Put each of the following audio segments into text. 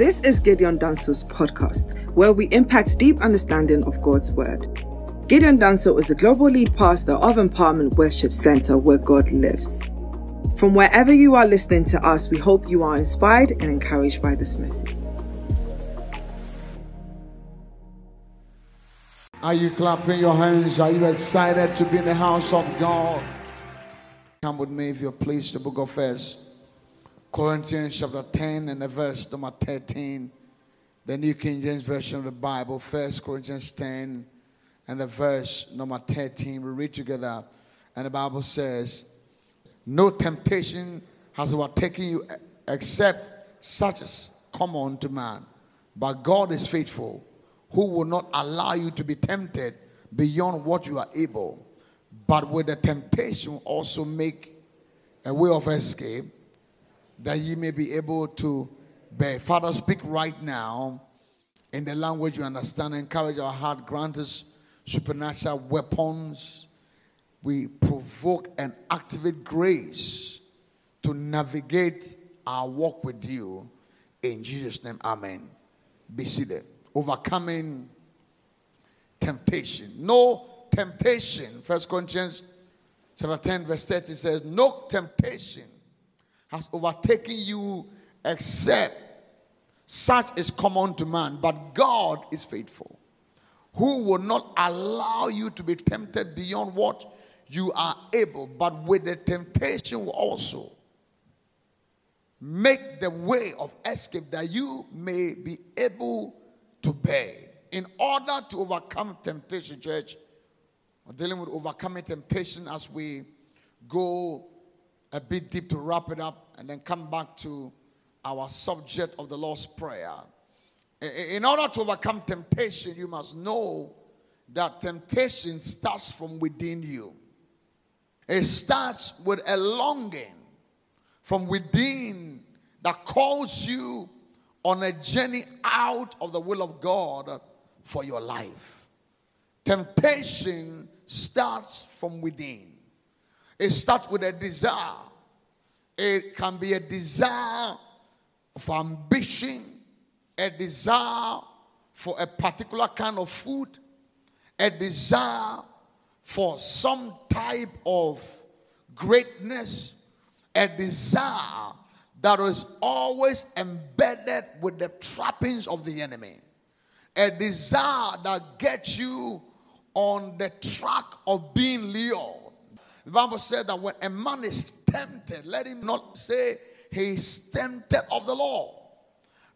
This is Gideon Danso's podcast, where we impact deep understanding of God's Word. Gideon Danso is the global lead pastor of Empowerment Worship Center, where God lives. From wherever you are listening to us, we hope you are inspired and encouraged by this message. Are you clapping your hands? Are you excited to be in the house of God? Come with me if you're pleased, the book of First Corinthians chapter 10 and the verse number 13. The New King James Version of the Bible, First Corinthians 10 and the verse number 13. We read together, and the Bible says, No temptation has overtaken you except such as common to man. But God is faithful who will not allow you to be tempted beyond what you are able, but with the temptation also make a way of escape that ye may be able to bear. Father, speak right now in the language you understand. Encourage our heart. Grant us supernatural weapons. We provoke and activate grace to navigate our walk with you. In Jesus' name, amen. Be seated overcoming temptation. No temptation. First Corinthians chapter 10, verse 30 says, No temptation has overtaken you except such is common to man, but God is faithful, who will not allow you to be tempted beyond what you are able, but with the temptation will also make the way of escape that you may be able to bear. In order to overcome temptation, church, we're dealing with overcoming temptation as we go a bit deep to wrap it up and then come back to our subject of the Lord's Prayer. In order to overcome temptation, you must know that temptation starts from within you. It starts with a longing from within that calls you on a journey out of the will of God for your life. Temptation starts from within. It starts with a desire. It can be a desire for ambition, a desire for a particular kind of food, a desire for some type of greatness, a desire that is always embedded with the trappings of the enemy. A desire that gets you on the track of being lured. The Bible said that when a man is tempted, let him not say he is tempted of the law,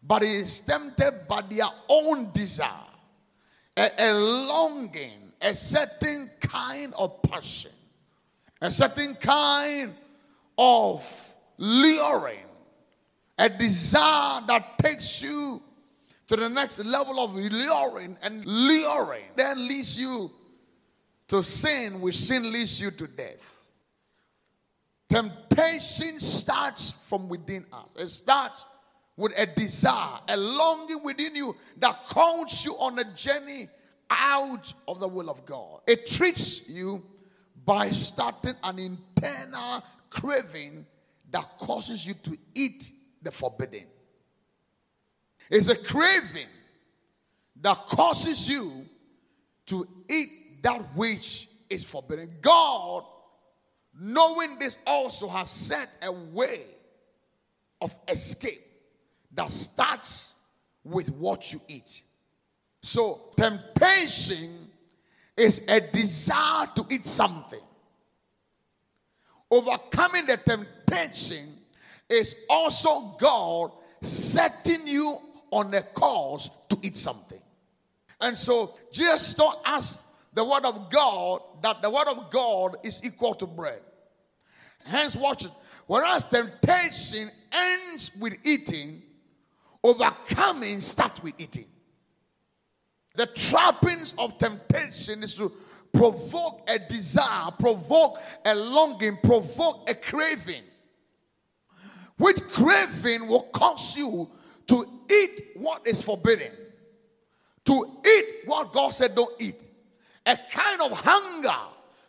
but he is tempted by their own desire, a, a longing, a certain kind of passion, a certain kind of luring a desire that takes you to the next level of luring and luring then leads you to sin, which sin leads you to death. Temptation starts from within us. It starts with a desire, a longing within you that calls you on a journey out of the will of God. It treats you by starting an internal craving that causes you to eat the forbidden. It's a craving that causes you to eat that which is forbidden. God, knowing this, also has set a way of escape that starts with what you eat. So, temptation is a desire to eat something. Overcoming the temptation is also God setting you on a course to eat something. And so Jesus taught us the word of God that the word of God is equal to bread. Hence, watch it. Whereas temptation ends with eating, overcoming starts with eating. The trappings of temptation is to provoke a desire, provoke a longing, provoke a craving which craving will cause you to eat what is forbidden, to eat what God said don't eat, a kind of hunger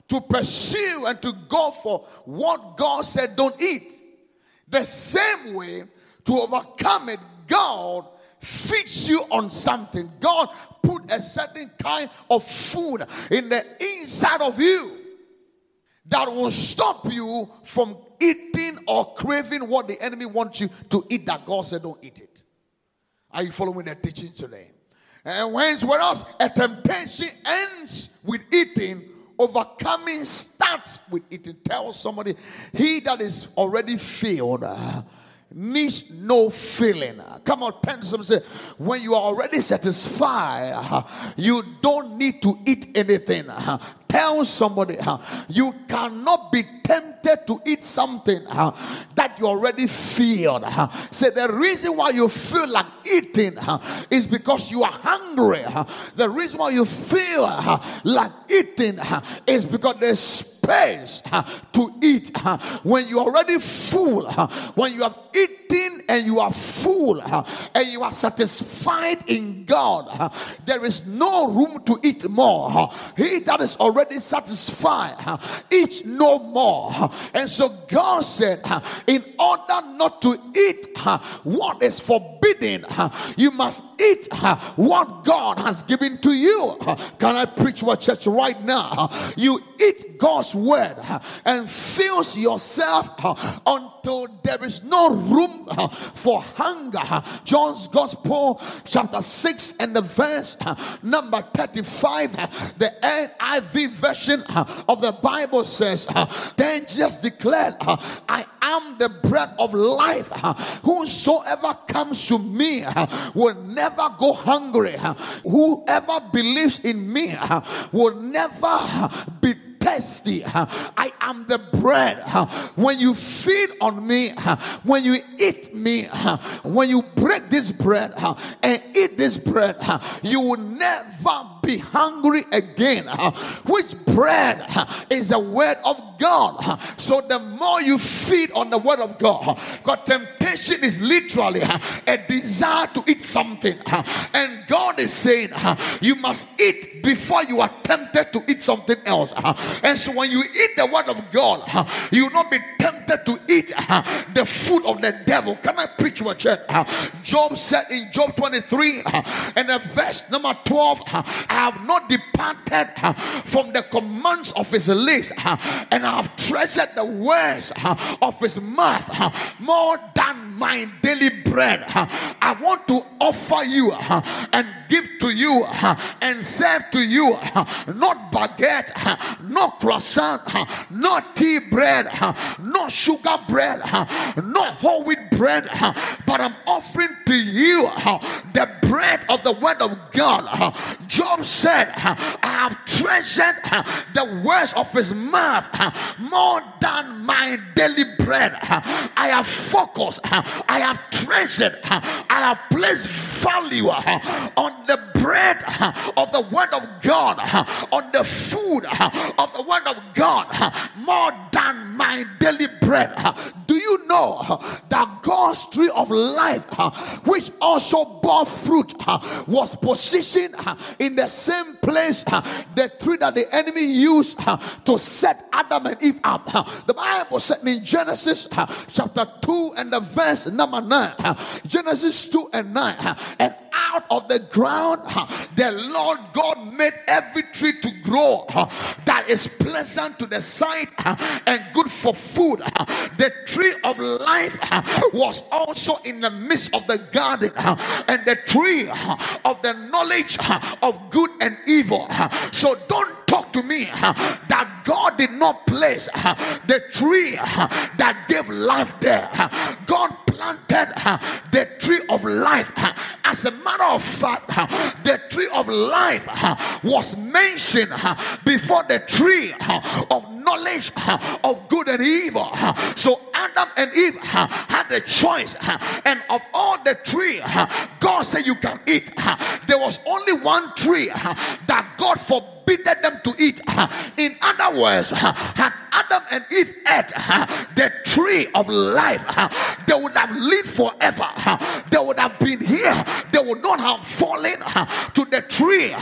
to pursue and to go for what God said don't eat. The same way to overcome it, God feeds you on something. God put a certain kind of food in the inside of you that will stop you from eating or craving what the enemy wants you to eat that God said don't eat it. Are you following the teaching today? And whence, whereas a temptation ends with eating, overcoming starts with eating. Tell somebody, he that is already filled uh, needs no filling. Come on, tell somebody, say, when you are already satisfied, uh, you don't need to eat anything. Tell somebody, you cannot be tempted to eat something uh, that you already feel. Uh, say the reason why you feel like eating uh, is because you are hungry. The reason why you feel like eating is because there's space to eat. When you're already full, when you have eaten and you are full and you are satisfied in God, there is no room to eat more. He that is already satisfied, eats no more. And so God said, in order not to eat what is forbidden, you must eat what God has given to you. Can I preach what church right now? You eat God's word and fills yourself until there is no room uh, for hunger. Uh, John's Gospel, chapter 6, and the verse uh, number 35, the NIV version of the Bible says, Then Jesus declared, I am the bread of life. Whosoever comes to me will never go hungry. Whoever believes in me will never be thirsty. I am the bread. When you feed on me, when you eat me, when you break this bread and eat this bread, you will never be hungry again. Which bread is the word of God. So the more you feed on the word of God, God temptation is literally a desire to eat something. And God is saying you must eat before you are tempted to eat something else. Uh-huh. And so when you eat the word of God, uh-huh, you will not be tempted to eat uh-huh, the food of the devil. Can I preach what church? Job said in Job 23 and the verse number 12, I have not departed from the commands of his lips and I have treasured the words of his mouth more than my daily bread. I want to offer you and give to you and serve to you not baguette, not croissant, not tea bread, not sugar bread, not whole wheat bread, but I'm offering to you the bread of the word of God. Job said, I have treasured the words of his mouth more than my daily bread. I have focused, I have treasured, I have placed value on the bread of the word of God, on the food of the word of God, more than my daily bread. Do you know that God's tree of life, which also bore fruit, was positioned in the same place the tree that the enemy used to set Adam and Eve up? The Bible said in Genesis chapter 2 and the verse number 9, Genesis 2 and 9, and out of the ground, the Lord God made every tree to grow that is pleasant to the sight and good for food. The tree of life was also in the midst of the garden, and the tree of the knowledge of good and evil. So don't talk to me that God did not place the tree that gave life there. God planted the tree of life. As a matter of fact, the tree of life was mentioned before the tree of knowledge of good and evil. So Adam and Eve had a choice, and of all the tree, God said you can eat. There was only one tree that God forbidden them to eat. In other words, had Adam and Eve ate the tree of life, they would have lived forever. They would have been here. They would not have fallen to the tree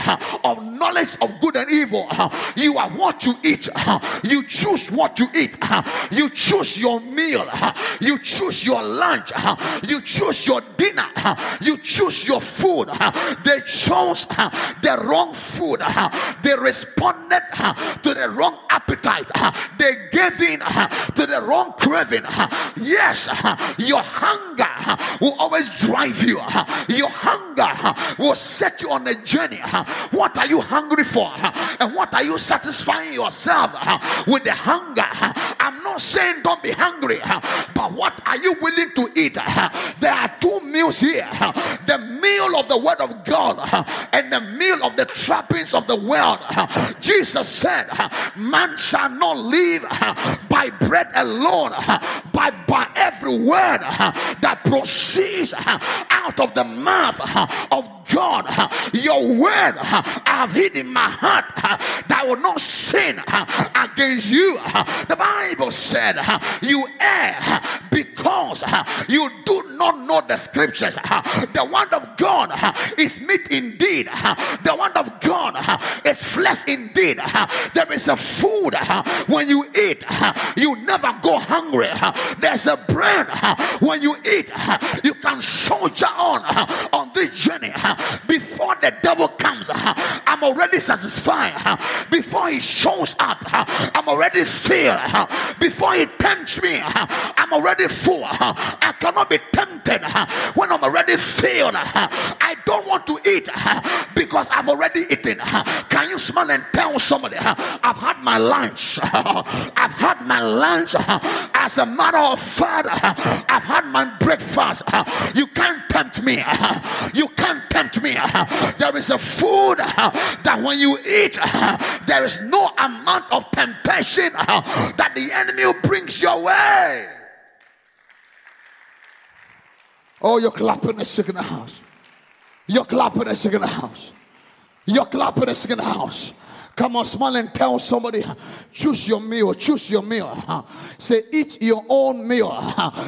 of knowledge of good and evil. You are what you eat. You choose what you eat. You choose your meal. You choose your lunch. You choose your dinner. You choose your food. They chose the wrong food. They responded to the wrong appetite. They gave in uh, to the wrong craving. Uh, yes, uh, your hunger will always drive you. Your hunger will set you on a journey. What are you hungry for? And what are you satisfying yourself with the hunger? I'm not saying don't be hungry, but what are you willing to eat? There are two meals here the meal of the word of God and the meal of the trappings of the world. Jesus said, Man shall not live by bread alone, but by every word that proceeds out of the mouth of God, your word I've hid in my heart that will not sin against you. The Bible said, You err because you do not know the scriptures. The word of God is meat indeed, the word of God is flesh indeed. There is a food when you eat, you never go hungry. There's a bread when you eat, you can soldier on on this journey before the devil comes, uh, I'm already satisfied. Uh, before he shows up, uh, I'm already filled. Before he tempts me, I'm already full. I cannot be tempted when I'm already filled. I don't want to eat because I've already eaten. Can you smile and tell somebody, I've had my lunch? I've had my lunch. As a matter of fact, I've had my breakfast. You can't tempt me. You can't tempt me. There is a food that when you eat, there is no amount of temptation that the enemy brings your way. Oh, you're clapping a sick in the house. You're clapping a sick in the house. You're clapping a sick in the house. Come on, smile and tell somebody, choose your meal, choose your meal. Say, eat your own meal.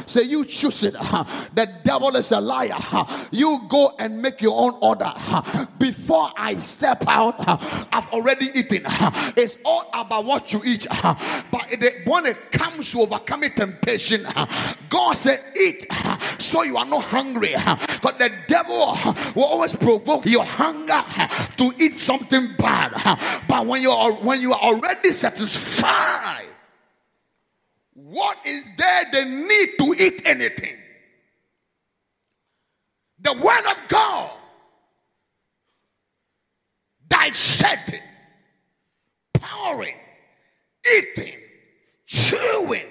Say, you choose it. The devil is a liar. You go and make your own order. Before I step out, I've already eaten. It's all about what you eat. But when it comes to overcoming temptation, God said, eat so you are not hungry. But the devil will always provoke your hunger to eat something bad. But but when you are when you are already satisfied, what is there the need to eat anything? The word of God dissecting, pouring, eating, chewing,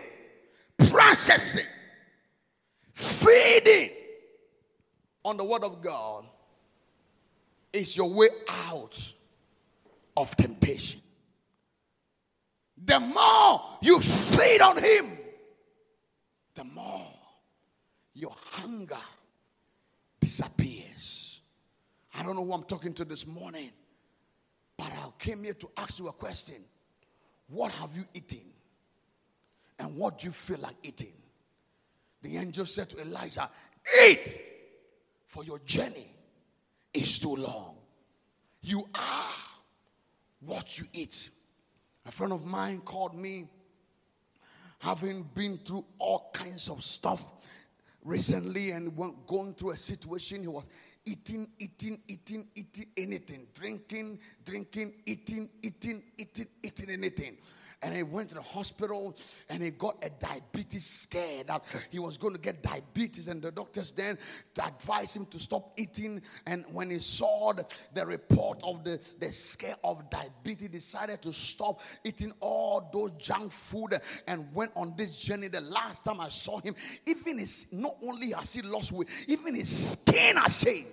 processing, feeding on the word of God is your way out of temptation. The more you feed on Him, the more your hunger disappears. I don't know who I'm talking to this morning, but I came here to ask you a question. What have you eaten? And what do you feel like eating? The angel said to Elijah, Eat, for your journey is too long. You are what you eat. A friend of mine called me, having been through all kinds of stuff recently and going through a situation. He was eating, eating, eating, eating anything, drinking, drinking, eating, eating, eating, eating anything and he went to the hospital and he got a diabetes scare that he was going to get diabetes. And the doctors then advised him to stop eating. And when he saw the, the report of the, the scare of diabetes decided to stop eating all those junk food and went on this journey. The last time i saw him even his not only has he lost weight even his skin has changed.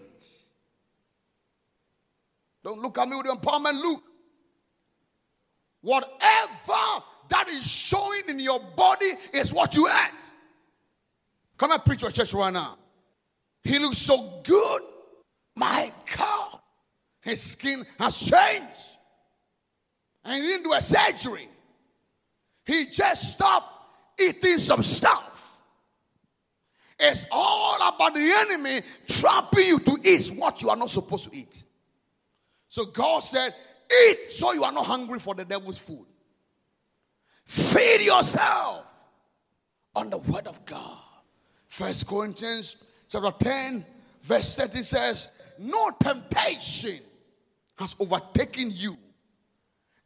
Don't look at me with your empowerment look Whatever that is showing in your body is what you ate. Can I preach your church right now? He looks so good. My God. His skin has changed. And he didn't do a surgery. He just stopped eating some stuff. It's all about the enemy trapping you to eat what you are not supposed to eat. So God said, Eat so you are not hungry for the devil's food. Feed yourself on the word of God. First Corinthians chapter 10, verse 30 says, No temptation has overtaken you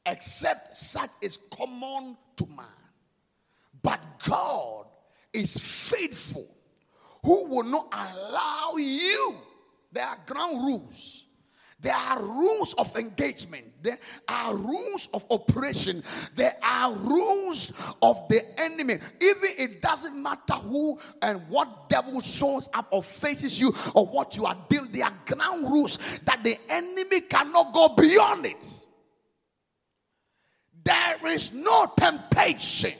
except such is common to man. But God is faithful, who will not allow you. There are ground rules there are rules of engagement. There are rules of operation. There are rules of the enemy. Even it doesn't matter who and what devil shows up or faces you or what you are dealing. There are ground rules that the enemy cannot go beyond it. There is no temptation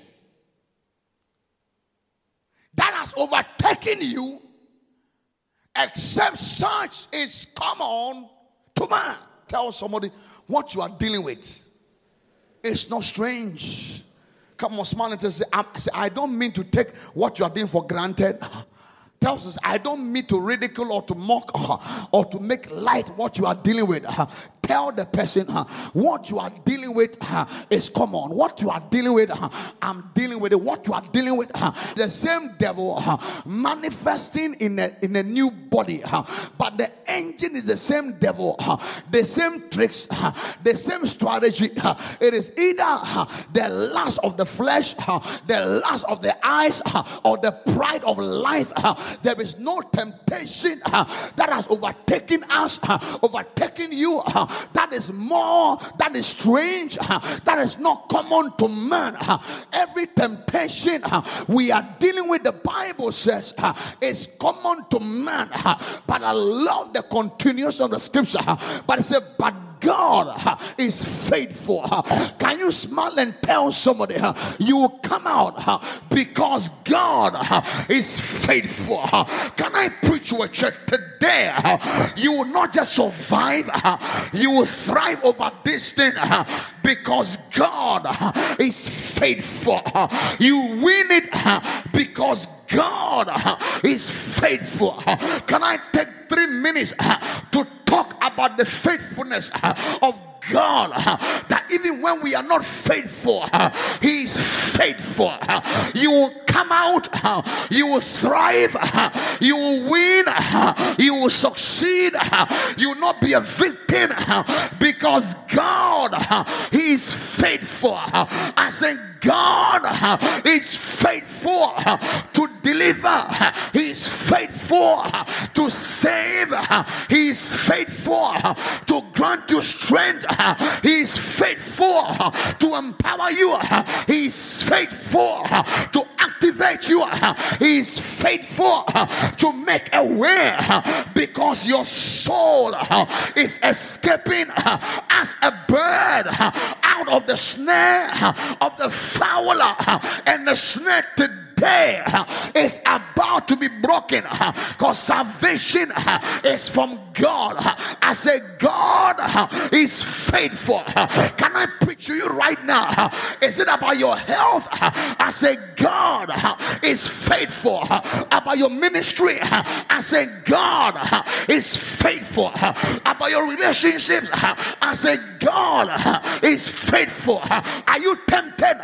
that has overtaken you except such is common man. Tell somebody what you are dealing with. It's not strange. Come on, smile and say, I don't mean to take what you are doing for granted. Uh-huh. Tells us, I don't mean to ridicule or to mock uh-huh, or to make light what you are dealing with uh-huh. Tell the person uh, what you are dealing with uh, is common. What you are dealing with, uh, I'm dealing with it. What you are dealing with, the same devil manifesting in a, in a new body, but the engine is the same devil, the same tricks, the same strategy. It is either the lust of the flesh, the lust of the eyes, or the pride of life. There is no temptation that has overtaken us, overtaken you that is more, that is strange, that is not common to man. Every temptation we are dealing with, the Bible says, is common to man. But I love the continuation of the scripture. But it said, but God uh, is faithful. Uh, can you smile and tell somebody uh, you will come out because God is faithful? Can I preach to a church today? You will not just survive, you will thrive over this thing because God is faithful. You win it because God is faithful. Can I take three minutes to talk about the faithfulness of God that even when we are not faithful, He is faithful. You will come out, you will thrive, you will win, you will succeed, you will not be a victim because God He is faithful. I say God is faithful to deliver, He is faithful to save, He is faithful to grant you strength, He is faithful to empower you, He is faithful to activate you, He is faithful to make a way because your soul is escaping as a bird out of the snare of the fowler and the snare today is about to be broken because salvation is from God. I say, God is faithful. Can I preach to you right now? Is it about your health? I say, God is faithful. About your ministry? I say, God is faithful. About your relationships? I say, God is faithful. Are you tempted?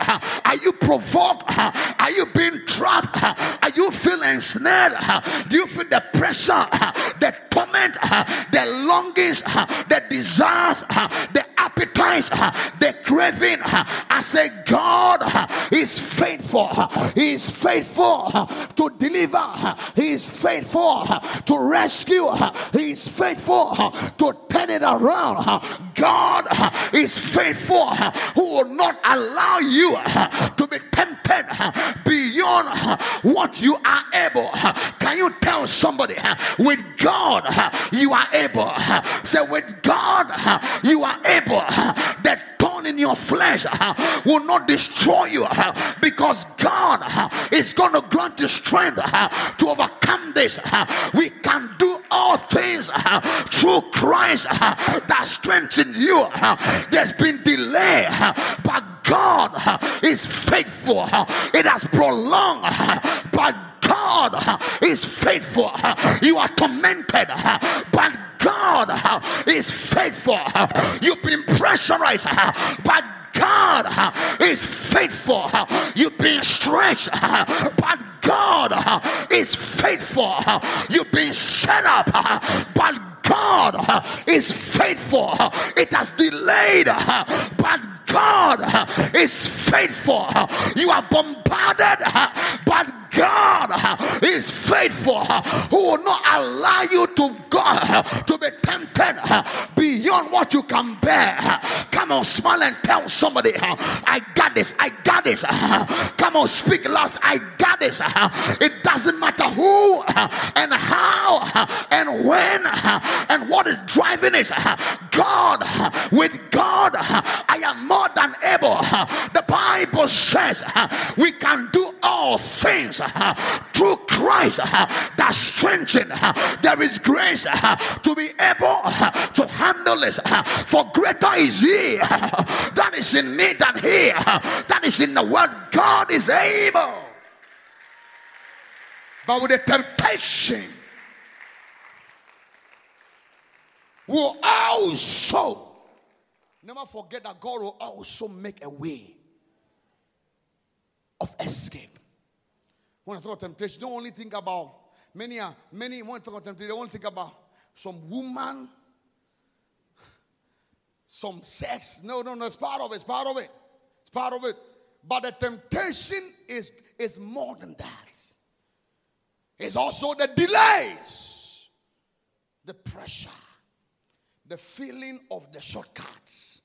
Are you provoked? Are you being trapped? Are you feeling snared? Do you feel the pressure, the torment, the longings, the desires, the appetites, the craving? I say, God is faithful. He is faithful to deliver. He is faithful to rescue. He is faithful to turn it around. God is faithful who will not allow you to be tempted beyond what you are able. Can you tell somebody with God you are able? Say with God you are able. That thorn in your flesh will not destroy you because God is going to grant you strength to overcome this. We can do all things through Christ that strengthens you. There's been delay, but God is faithful. It has prolonged, but God is faithful. You are tormented, but God is faithful. You've been pressurized, but God is faithful. You've been stretched, but God is faithful. You've been set up, but God is faithful. It has delayed, but God is faithful. You are bombarded, but God is faithful, who will not allow you to go to be tempted beyond what you can bear. Come on, smile and tell somebody, I got this, I got this. Come on, speak loud, I got this. It doesn't matter who and how and when and what is driving it. God, with God, I am more than able. The Bible says we can do all things through Christ that strengthen. There is grace to be able to handle this. For greater is He that is in me than He that is in the world. God is able. But with the temptation, will also never forget that God will also make a way of escape. When I talk about temptation, don't only think about many are many when I talk about temptation, they only think about some woman, some sex. No, no, no, it's part of it, it's part of it. It's part of it. But the temptation is, is more than that. It's also the delays, the pressure, the feeling of the shortcuts,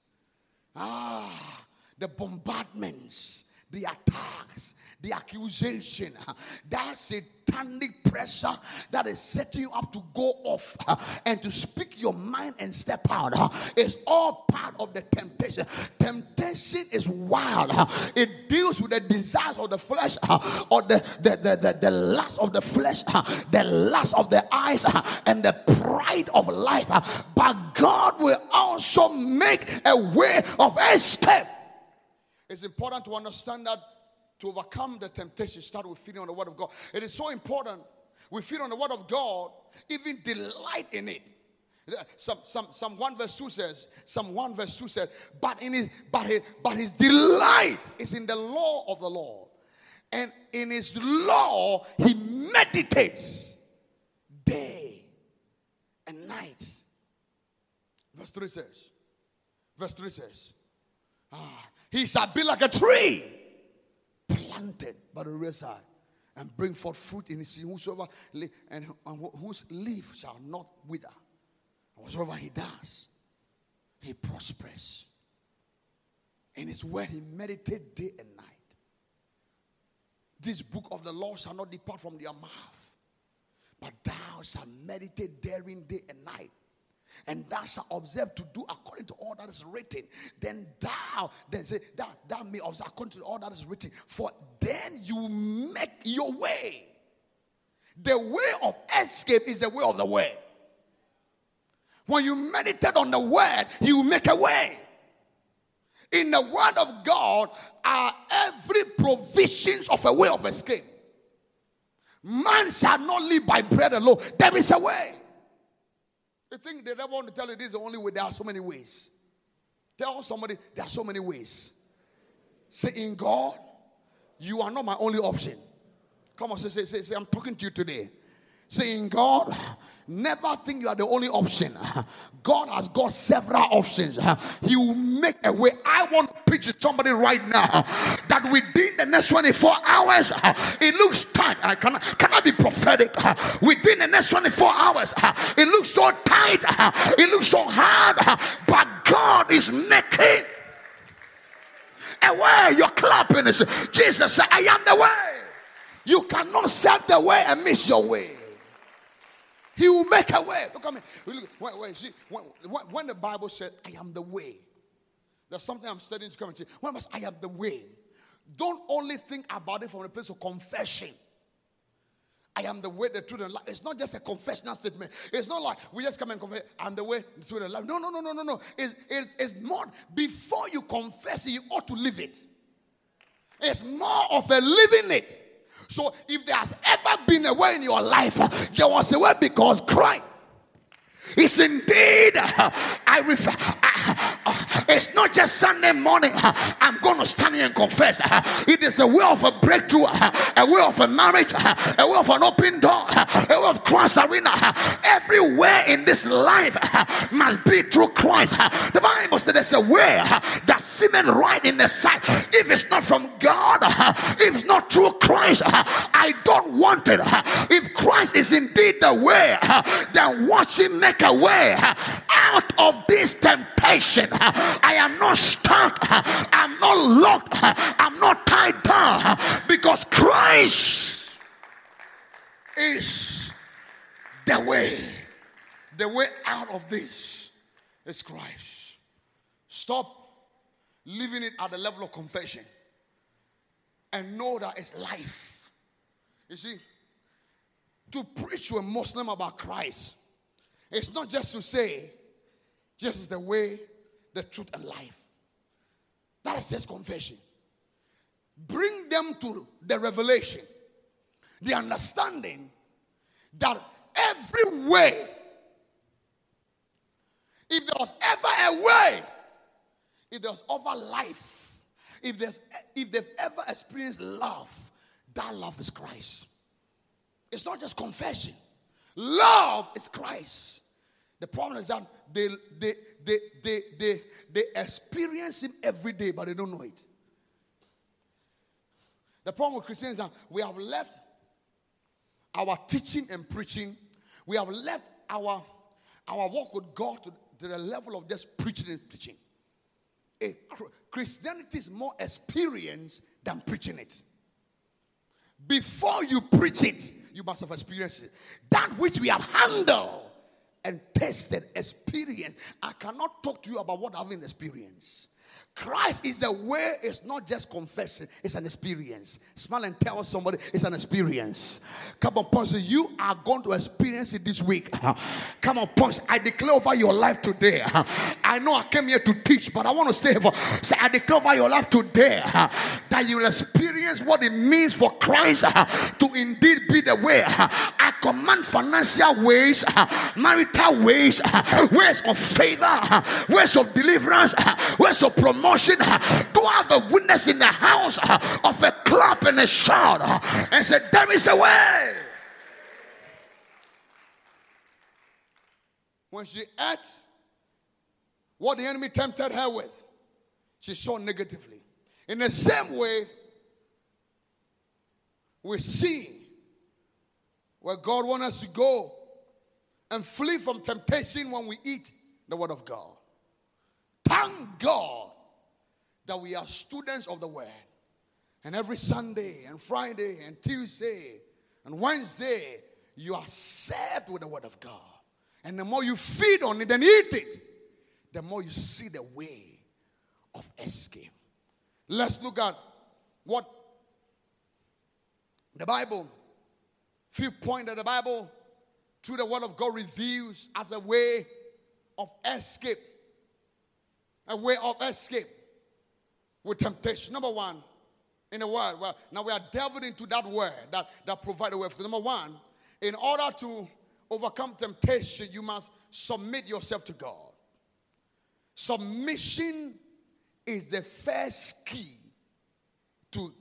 ah, the bombardments, the attacks, the accusation, that satanic pressure that is setting you up to go off and to speak your mind and step out is all part of the temptation. Temptation is wild, it deals with the desires of the flesh or the, the, the, the, the lust of the flesh, the lust of the eyes, and the pride of life. But God will also make a way of escape. It's important to understand that to overcome the temptation, start with feeding on the Word of God. It is so important. We feed on the Word of God, even delight in it. Psalm, Psalm, Psalm 1 verse 2 says, Psalm 1 verse 2 says, but in his but his but his delight is in the law of the Lord. And in his law he meditates day and night. Verse 3 says, verse 3 says, ah, he shall be like a tree planted by the riverside and bring forth fruit in his season. Whosoever li- and, and whose leaf shall not wither. And whatsoever he does, he prospers. In his word, he meditates day and night. This book of the law shall not depart from your mouth, but thou shalt meditate therein day and night and thou shalt observe to do according to all that is written, then thou, then say, thou, thou may observe according to all that is written, for then you make your way. The way of escape is the way of the word. When you meditate on the word, he will make a way. In the word of God are every provisions of a way of escape. Man shall not live by bread alone. There is a way. You think they never want to tell you this is the only way? There are so many ways. Tell somebody there are so many ways. Say, in God, you are not my only option. Come on, say, say, say, say I'm talking to you today. Saying, God, never think you are the only option. God has got several options. He will make a way. I want to preach to somebody right now that within the next 24 hours, uh, it looks tight. I cannot, cannot be prophetic. Uh, within the next 24 hours, uh, it looks so tight. It looks so hard. But God is making a way. You're clapping. Jesus said, I am the way. You cannot set the way and miss your way. He will make a way. Look at me. Wait, wait, see, when, when the Bible said, I am the way, there's something I'm studying to come and When I say, I am the way, don't only think about it from the place of confession. I am the way, the truth, and life. It's not just a confessional statement. It's not like we just come and confess, I'm the way, the truth, and life. No, no, no, no, no, no. It's, it's, it's more, before you confess it, you ought to live it. It's more of a living it. So if there has ever been a way in your life, there was a way because Christ is indeed, I refer, it's not just Sunday morning. I'm going to stand here and confess. It is a way of a breakthrough, a way of a marriage, a way of an open door, a way of Christ arena. Everywhere in this life must be through Christ. The Bible says there's a way that seemeth right in the sight. If it's not from God, if it's not through Christ, I don't want it. If Christ is indeed the way, then watch him make a way out of this temptation. I am not stuck. I'm not locked. I'm not tied down because Christ is the way. The way out of this is Christ. Stop living it at the level of confession and know that it's life. You see, to preach to a Muslim about Christ, it's not just to say, Jesus is the way, the truth, and life. That is just confession. Bring them to the revelation, the understanding that every way, if there was ever a way, if there was ever life, if there's if they've ever experienced love, that love is Christ. It's not just confession. Love is Christ. The problem is that they, they, they, they, they, they experience Him every day, but they don't know it. The problem with Christians is that we have left our teaching and preaching, we have left our, our walk with God to, to the level of just preaching and preaching. A, Christianity is more experience than preaching it. Before you preach it, you must have experienced it. That which we have handled and tested, experienced. I cannot talk to you about what I've experienced. Christ is the way, it's not just confession, it's an experience. Smile and tell somebody it's an experience. Come on, Pastor, you are going to experience it this week. Come on, Pastor, I declare over your life today. I know I came here to teach, but I want to say, say I declare over your life today that you will experience what it means for Christ to indeed be the way. I command financial ways, marital ways, ways of favor, ways of deliverance, ways of promotion promotion, go uh, have a witness in the house uh, of a clap and a shout uh, and say, There is a way. When she ate what the enemy tempted her with, she saw negatively. In the same way, we see where God wants us to go and flee from temptation when we eat the Word of God. Thank God that we are students of the Word. And every Sunday and Friday and Tuesday and Wednesday, you are served with the Word of God. And the more you feed on it and eat it, the more you see the way of escape. Let's look at what the Bible, few points that the Bible, through the Word of God, reveals as a way of escape. A way of escape with temptation. Number one, in a word, well, now we are delving into that word that, that provides a way for number one. In order to overcome temptation, you must submit yourself to God. Submission is the first key to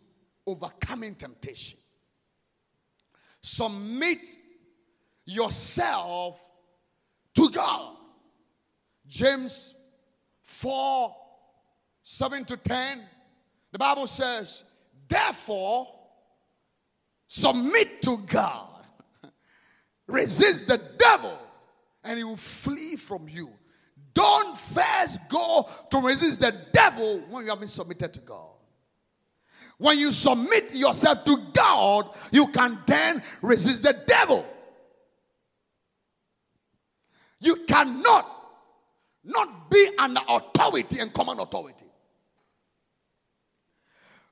overcoming temptation. Submit yourself to God. James 4 7 to 10, the Bible says, Therefore, submit to God, resist the devil, and he will flee from you. Don't first go to resist the devil when you haven't submitted to God. When you submit yourself to God, you can then resist the devil. You cannot not be under authority and command authority.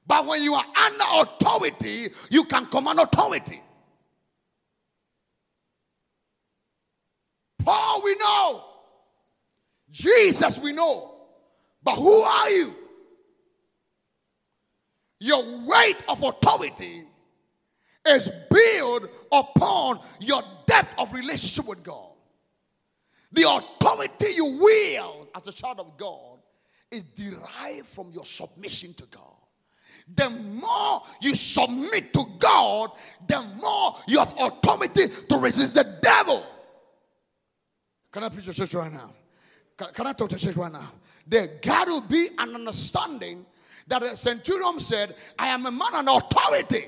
But when you are under authority, you can command authority. Paul, we know. Jesus, we know. But who are you? Your weight of authority is built upon your depth of relationship with God. The authority you wield as a child of God is derived from your submission to God. The more you submit to God, the more you have authority to resist the devil. Can I preach to church right now? Can, can I talk to church right now? There got to be an understanding that the centurion said, I am a man on authority.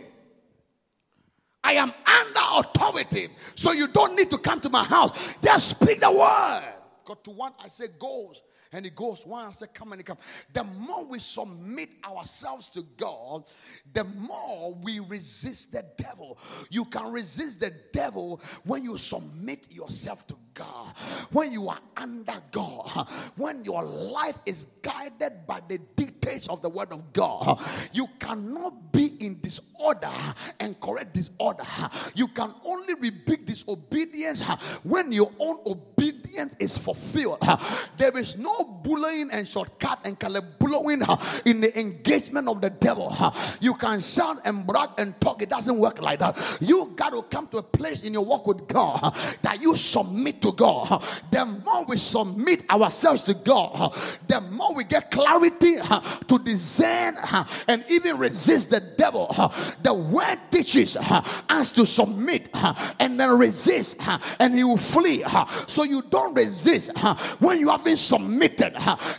I am under authority. So you don't need to come to my house. Just speak the word. Got to one, I say, goes. And he goes, one, say, come and he come. The more we submit ourselves to God, the more we resist the devil. You can resist the devil when you submit yourself to God, when you are under God, when your life is guided by the dictates of the word of God. You cannot be in disorder and correct disorder. You can only rebuke disobedience when your own obedience is fulfilled. There is no bullying and shortcut and blowing in the engagement of the devil. You can shout and brag and talk. It doesn't work like that. You got to come to a place in your walk with God that you submit to to God, the more we submit ourselves to God, the more we get clarity to discern and even resist the devil. The word teaches us to submit and then resist, and he will flee. So you don't resist when you haven't submitted.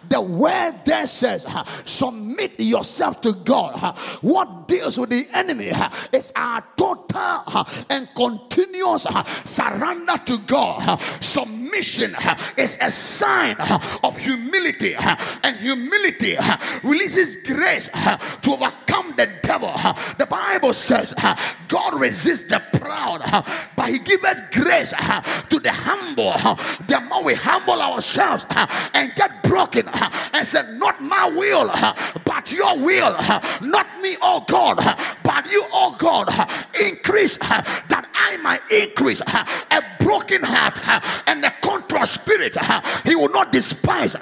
The word there says, submit yourself to God. What deals with the enemy is our total and continuous surrender to God submission is a sign of humility, and humility releases grace to overcome the devil. The Bible says God resists the proud, but He gives grace to the humble. The more we humble ourselves and get broken and say, Not my will, but your will, not me, oh God, but you, oh God, increase that I might increase a broken heart and a contrite spirit. He will not despise.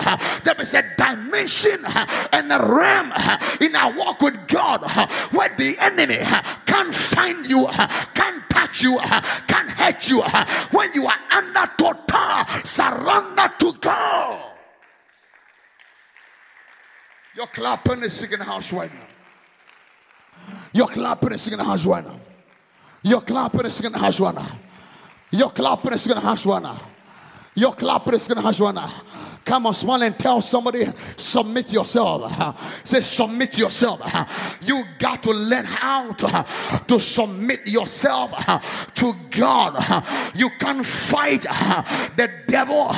There is a dimension and a realm in our walk with God Uh, where the enemy uh, can't find you, uh, can't touch you, can't hurt you when you are under total surrender to God. You're clapping the singing house right now. You're clapping the singing house right now. You're clapping the singing house right now. You're clapping the singing house right now. You're clapping the singing house right now. Come on, smile and tell somebody, submit yourself. Say, submit yourself. You got to learn how to, to submit yourself to God. You can't fight the devil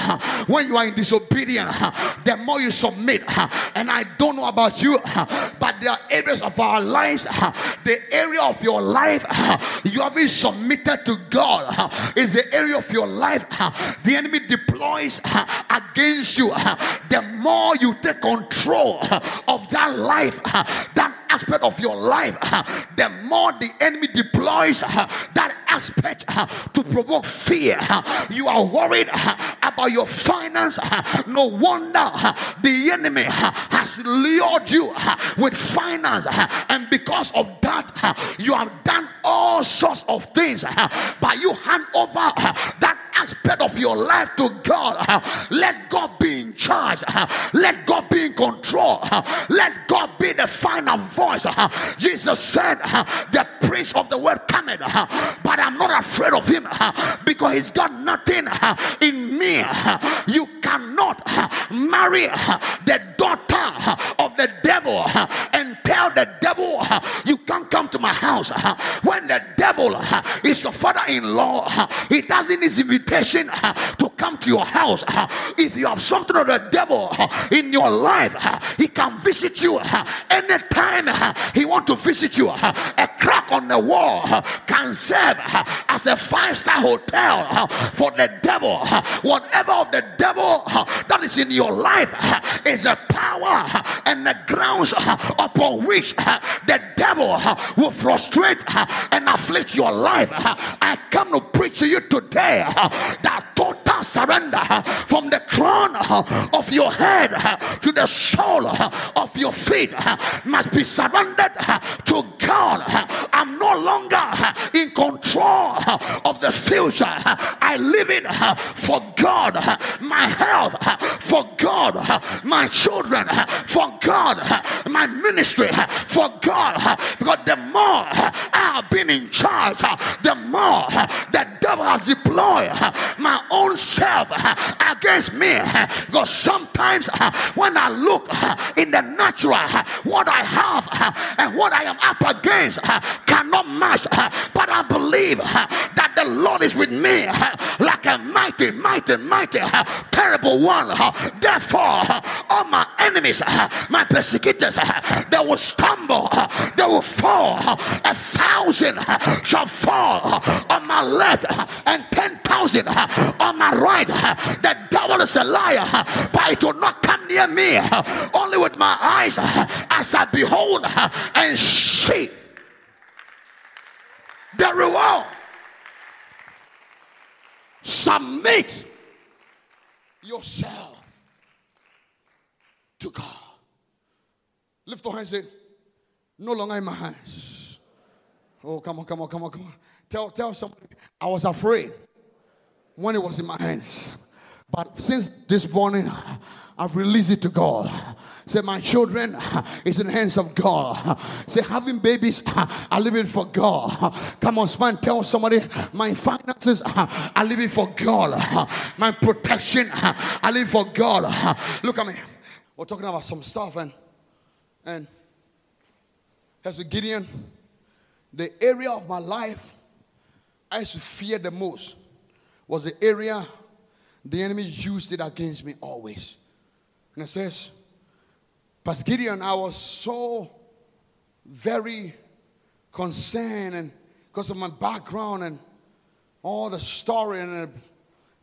when you are in disobedience. The more you submit, and I don't know about you, but there are areas of our lives, the area of your life you haven't submitted to God is the area of your life the enemy deploys against you, uh, the more you take control uh, of that life, uh, that aspect of your life, the more the enemy deploys that aspect to provoke fear. You are worried about your finance. No wonder the enemy has lured you with finance, and because of that, you have done all sorts of things. But you hand over that aspect of your life to God. Let God be in charge. Let God be in control. Let God be the final voice. Jesus said, The prince of the world cometh, but I'm not afraid of him because he's got nothing in me. You cannot marry the daughter of the devil the devil, uh, You can't come to my house. Uh, when the devil uh, is your father in law, he doesn't need invitation to come to your house. If you have something of the devil in your life, he can visit you anytime he want to visit you. A crack on the wall can serve as a five-star hotel for the devil. Whatever of the devil that is in your life is a power and the grounds upon which the devil uh, will frustrate uh, and afflict your life. Uh, I come to preach to you today that must surrender from the crown of your head to the sole of your feet must be surrendered to God. I'm no longer in control of the future. I live it for God. My health for God. My children for God. My ministry for God. Because the more I've been in charge, the more the devil has deployed my own self uh, against me. Because sometimes uh, when I look uh, in the natural, what I have and what I am up against cannot match. But I believe that the Lord is with me like a mighty, mighty, mighty, terrible one. Therefore, all my enemies, my persecutors, they will stumble, they will fall. A thousand shall fall on my left and ten thousand on my right. The devil is a liar, but it will not come near me. Only with my eyes as I behold and see the reward. Submit yourself to God. Lift your hands and say, No longer in my hands. Oh, come on, come on, come on, come on. Tell, tell somebody, I was afraid when it was in my hands. But since this morning, I've released it to God. Say, my children is in the hands of God. Say, having babies, I live it for God. Come on, man, tell somebody, my finances, I live it for God. My protection, I live for God. Look at me. We're talking about some stuff, and and as with Gideon, the area of my life I used to fear the most was the area the enemy used it against me always. And it says, Pastor Gideon, I was so very concerned and because of my background and all the story and the,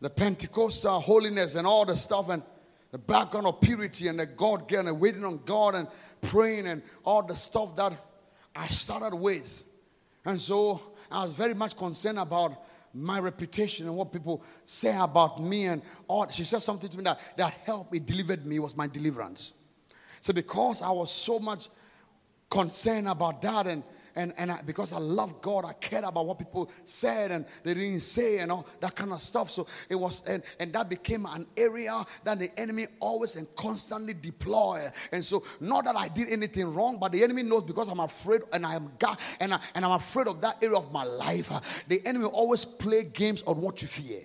the Pentecostal holiness and all the stuff and the background of purity and the God getting and waiting on God and praying and all the stuff that I started with. And so I was very much concerned about my reputation and what people say about me and all. She said something to me that, that helped me, delivered me, was my deliverance. So because I was so much concerned about that and and, and I, because I love God, I cared about what people said and they didn't say and all that kind of stuff. So it was, and, and that became an area that the enemy always and constantly deploy. And so, not that I did anything wrong, but the enemy knows because I'm afraid and I am God and, I, and I'm afraid of that area of my life. The enemy always play games on what you fear.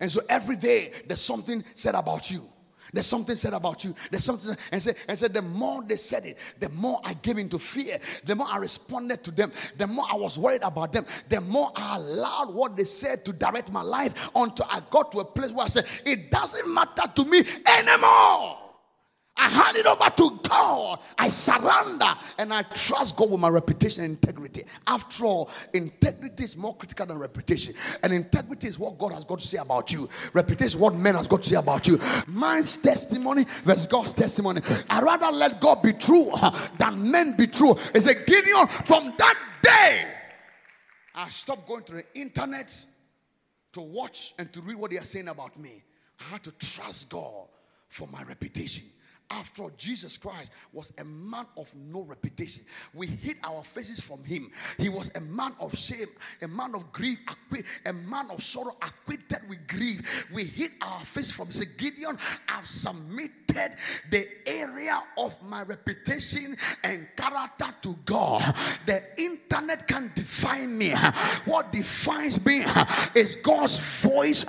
And so every day there's something said about you. There's something said about you. There's something and said and said the more they said it, the more I gave into fear. The more I responded to them, the more I was worried about them. The more I allowed what they said to direct my life until I got to a place where I said, it doesn't matter to me anymore. I hand it over to God. I surrender and I trust God with my reputation and integrity. After all, integrity is more critical than reputation. And integrity is what God has got to say about you. Reputation is what men has got to say about you. Man's testimony versus God's testimony. I rather let God be true than men be true. It's a Gideon from that day. I stopped going to the internet to watch and to read what they are saying about me. I had to trust God for my reputation. After Jesus Christ was a man of no reputation. We hid our faces from him. He was a man of shame, a man of grief, a man of sorrow, acquitted with grief. We hid our face from Say Gideon. I've submitted the area of my reputation and character to God. The internet can define me. What defines me is God's voice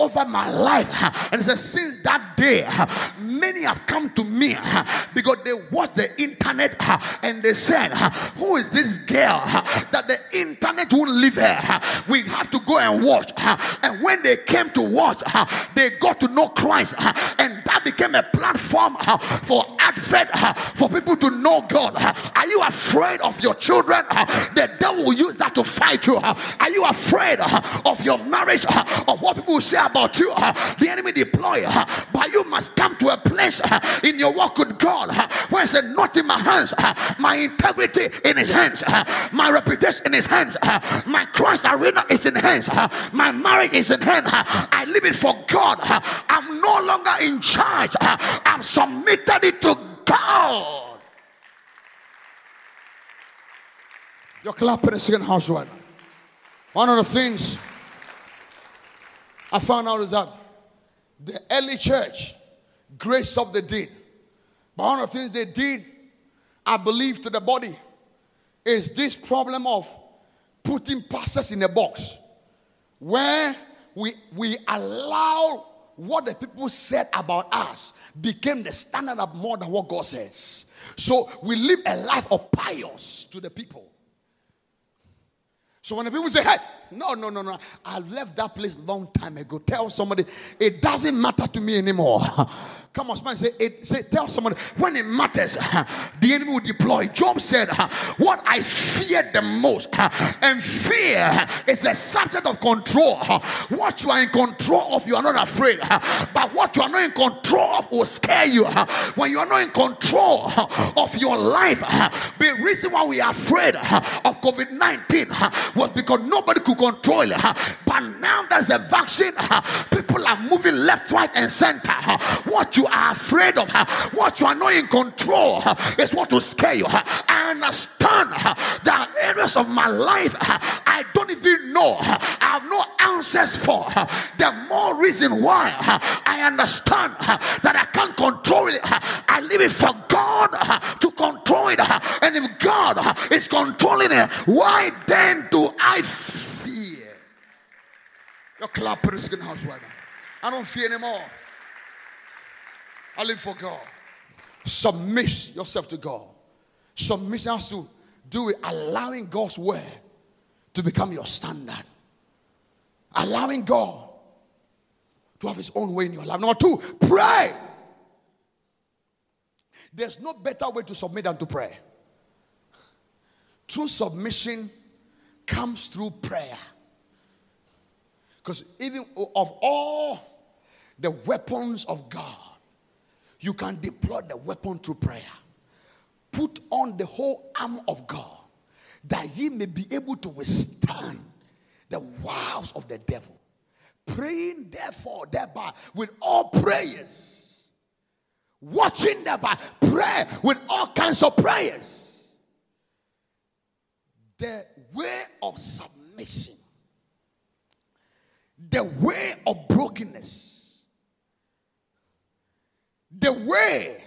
over my life. And it says, since that day, many have come to me because they watched the internet and they said, Who is this girl that the internet won't leave her? We have to go and watch. And when they came to watch, they got to know Christ. And that became a platform for advert uh, for people to know God. Are you afraid of your children? The devil will use that to fight you. Are you afraid of your marriage? Of what people say about you? The enemy deploy. But you must come to a place in your walk with God where it's not in my hands, my integrity in his hands, my reputation in his hands, my Christ arena is in hands, my marriage is in hand. I live it for God. I'm no longer in charge. I'm submitted it to God. You're clapping the second house right now. One of the things I found out is that the early church grace of the did. But one of the things they did, I believe, to the body is this problem of putting pastors in a box where we, we allow what the people said about us became the standard of more than what God says. So we live a life of pious to the people. So when the people say, hey, no, no, no, no, I left that place long time ago. Tell somebody it doesn't matter to me anymore. Come on, man, say it. Say, tell someone when it matters, the enemy will deploy. Job said, "What I feared the most, and fear is a subject of control. What you are in control of, you are not afraid. But what you are not in control of will scare you. When you are not in control of your life, the reason why we are afraid of COVID nineteen was because nobody could control it. But now there's a vaccine. People are moving left, right, and center. What you are afraid of, what you are not in control, is what will scare you. I understand there are areas of my life I don't even know. I have no answers for. The more reason why I understand that I can't control it. I leave it for God to control it. And if God is controlling it, why then do I fear? Your clap is good house right now. I don't fear anymore. I live for God. Submit yourself to God. Submission has to do with allowing God's word to become your standard. Allowing God to have his own way in your life. Number two, pray. There's no better way to submit than to pray. True submission comes through prayer. Because even of all the weapons of God, you can deploy the weapon through prayer. Put on the whole arm of God that ye may be able to withstand the wiles of the devil. Praying, therefore, thereby with all prayers. Watching thereby, pray with all kinds of prayers. The way of submission, the way of brokenness, the way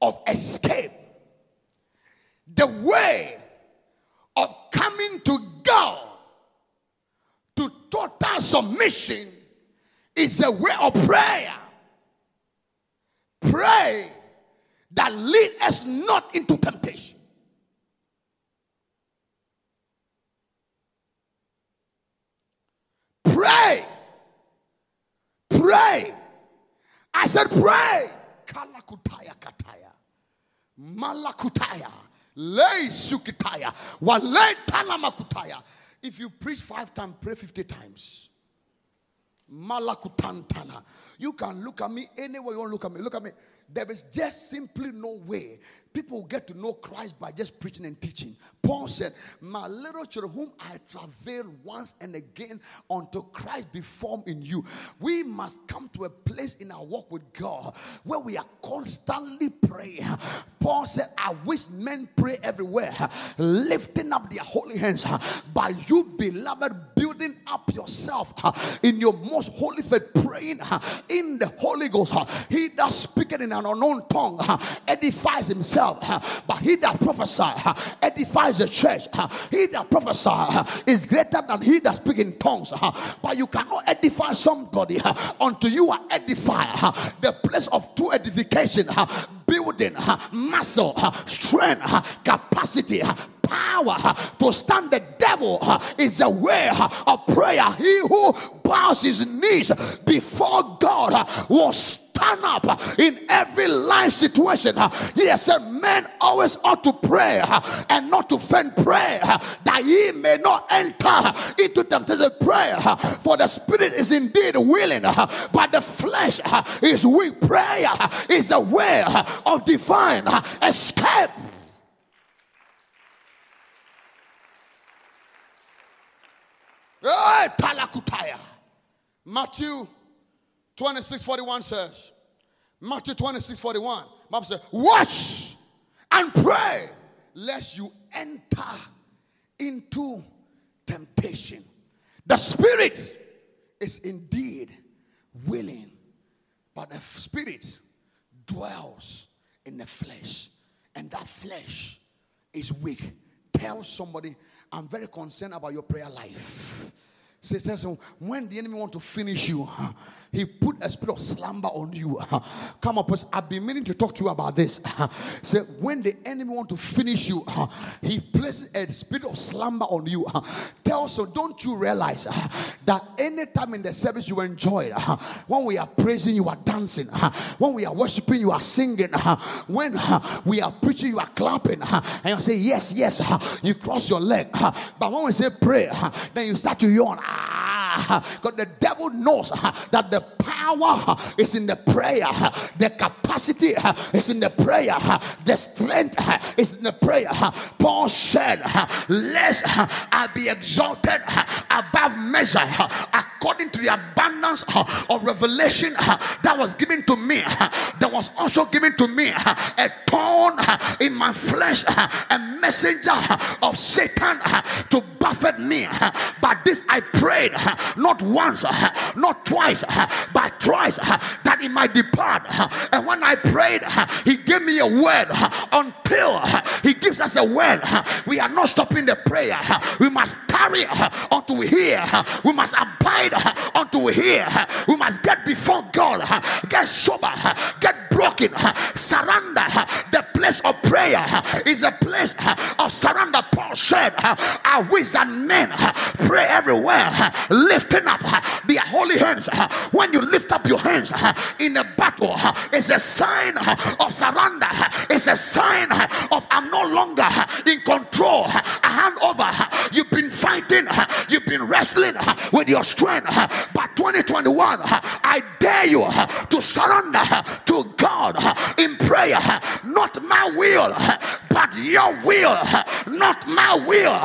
of escape, the way of coming to God to total submission is a way of prayer. Pray that lead us not into temptation. Pray. Pray. I said pray. Kalakutaya kataya. Malakutaya. Lay sukitaya. Wale talamakutaya. If you preach five times, pray 50 times. Malakutantana. You can look at me anywhere you want to look at me. Look at me. There is just simply no way people get to know Christ by just preaching and teaching. Paul said, My little children, whom I travail once and again until Christ be formed in you. We must come to a place in our walk with God where we are constantly praying. Paul said, I wish men pray everywhere, lifting up their holy hands. By you, beloved, building up yourself in your most holy faith, praying in the Holy Ghost. He that speaketh in an unknown tongue edifies himself, but he that prophesies edifies the church. He that prophesies is greater than he that speaks in tongues. But you cannot edify somebody until you are edified. The place of true edification, building, muscle, strength, capacity, power uh, to stand the devil uh, is a way uh, of prayer. He who bows his knees before God will stand up in every life situation. He has said, Men always ought to pray and not to faint prayer that ye may not enter into temptation. Prayer for the spirit is indeed willing, but the flesh is weak. Prayer is a way of divine escape. Hey, Talakutaya. Matthew 26 41 says, Matthew 26 41, Bible says, Watch and pray lest you enter into temptation. The spirit is indeed willing, but the spirit dwells in the flesh, and that flesh is weak. Tell somebody, I'm very concerned about your prayer life. Says, when the enemy want to finish you, he put a spirit of slumber on you. Come up, I've been meaning to talk to you about this. Say, when the enemy want to finish you, he places a spirit of slumber on you. Tell so, don't you realize that any time in the service you enjoy when we are praising, you are dancing, when we are worshiping, you are singing, when we are preaching, you are clapping, and you say, Yes, yes, you cross your leg. But when we say pray, then you start to yawn. Ah! Because the devil knows uh, that the power uh, is in the prayer, the capacity uh, is in the prayer, the strength is in the prayer. Paul said, Lest I be exalted above measure according to the abundance of revelation that was given to me. There was also given to me a thorn in my flesh, a messenger of Satan to buffet me. But this I prayed not once, not twice, but thrice that it might depart. And when I prayed, he gave me a word until he gives us a word. We are not stopping the prayer. We must tarry until we hear. We must abide until we hear. We must get before God, get sober, get broken, surrender. The place of prayer is a place of surrender. Paul said, I wish that men pray everywhere, lifting up their holy hands. When you lift up your hands in a battle, it's a sign of surrender, it's a sign of I'm no longer in control. I hand over. You've been fighting, you've been wrestling with your strength, but 2021, I dare you to surrender to God in prayer. Not my will, but your will. Not my will,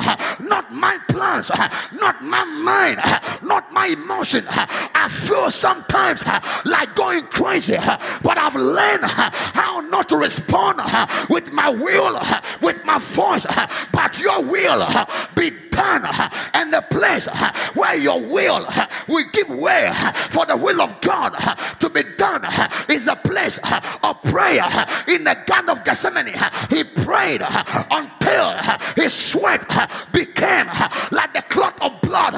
not my plans, not my mind, not my emotion. I feel sometimes uh, like going crazy, uh, but I've learned uh, how not to respond with my will, with my voice, but your will be done. And the place where your will will give way for the will of God to be done is a place of prayer. In the Garden of Gethsemane, he prayed until his sweat became like the clot of blood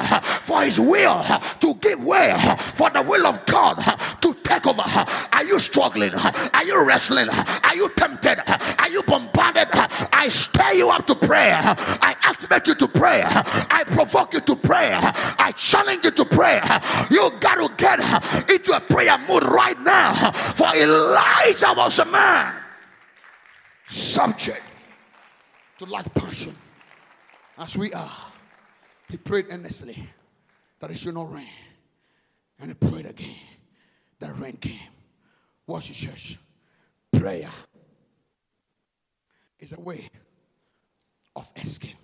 for his will to give way for the will of God to take over. Are you struggling? Are you wrestling? Are you tempted? Are you bombarded? I stir you up to prayer. I activate you to prayer. I provoke you to prayer. I challenge you to prayer. You got to get into a prayer mood right now. For Elijah was a man subject to like passion as we are. He prayed earnestly that it should not rain. And he prayed again that rain came. Watch the church. Prayer is a way of escape.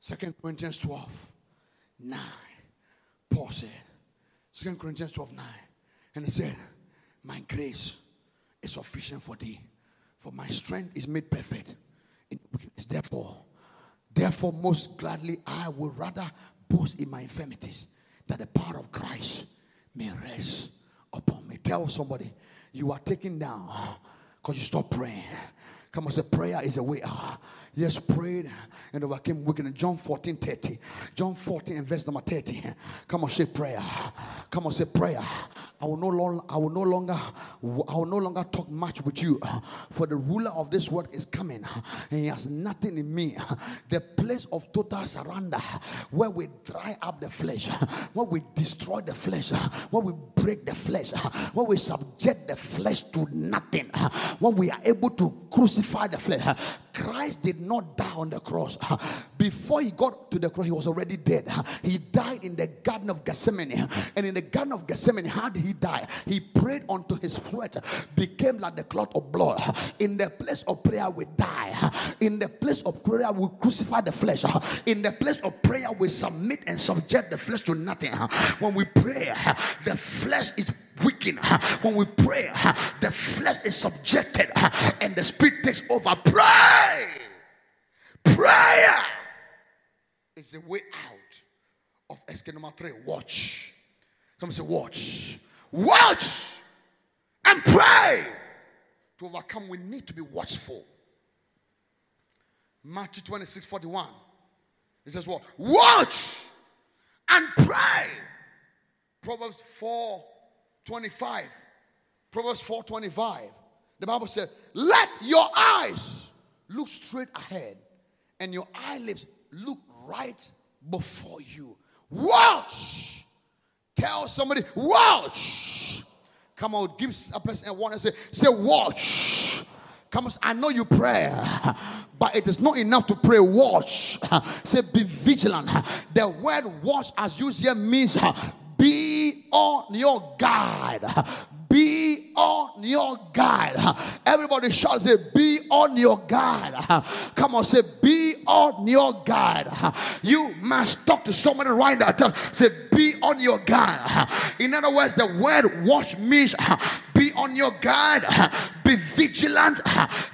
Second Corinthians 12, 9. Paul said, Second Corinthians 12, 9. And he said, My grace is sufficient for thee, for my strength is made perfect in weakness. Therefore, therefore, most gladly I would rather in my infirmities, that the power of Christ may rest upon me. Tell somebody you are taken down because you stop praying. Come on, say prayer is a way. Ah, Ah, yes, prayed and overcame wicked. John 14 30. John 14 and verse number 30. Come on, say prayer. Come on, say prayer. I will no longer, I will no longer, I will no longer talk much with you. For the ruler of this world is coming, and he has nothing in me. The place of total surrender, where we dry up the flesh, where we destroy the flesh, where we break the flesh, where we subject the flesh to nothing, when we are able to crucify the flesh. Christ did not die on the cross. Before he got to the cross, he was already dead. He died in the Garden of Gethsemane. And in the Garden of Gethsemane, how did he die? He prayed unto his sweat became like the clot of blood. In the place of prayer, we die. In the place of prayer, we crucify the flesh. In the place of prayer, we submit and subject the flesh to nothing. When we pray, the flesh is weakened. When we pray, the flesh is subjected and the spirit takes over. Pray. Prayer is the way out of escape number three. Watch. Come say, watch. Watch and pray. To overcome, we need to be watchful. Matthew 26 41. It says, What? Watch and pray. Proverbs 4 25. Proverbs 4 25. The Bible says, Let your eyes look straight ahead and your eyelids look right before you. Watch. Tell somebody, watch. Come on, give a person a warning. Say, say, watch. Come on, I know you pray, but it is not enough to pray. Watch. Say, be vigilant. The word watch, as used here, means be on your guard. Be on your guard. Everybody shout, say, Be on your guard. Come on, say, Be on your guard. You must talk to somebody right now. Say, Be on your guard. In other words, the word watch means be on your guard, be vigilant,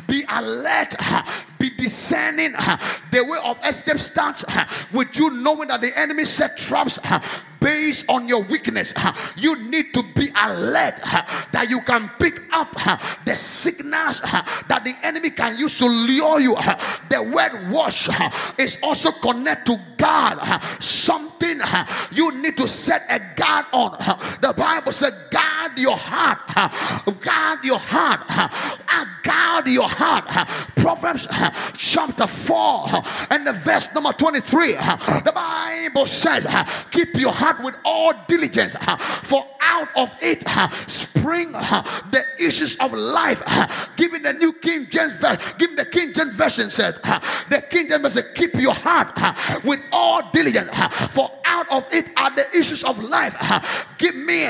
be alert, be discerning. The way of escape starts with you knowing that the enemy set traps based on your weakness. You need to be alert that you can pick up the signals that the enemy can use to lure you. The word watch is also connected to God. Something you need to set a guard on. The Bible said, guard your heart. Guard your heart. Guard your heart. Proverbs chapter 4 and the verse number 23. The Bible says, keep your heart with all diligence, for out of it spring the issues of life. Giving the New King James Version, giving the King James Version says, the King James Version, keep your heart with all diligence, for out of it are the issues of life. Give me,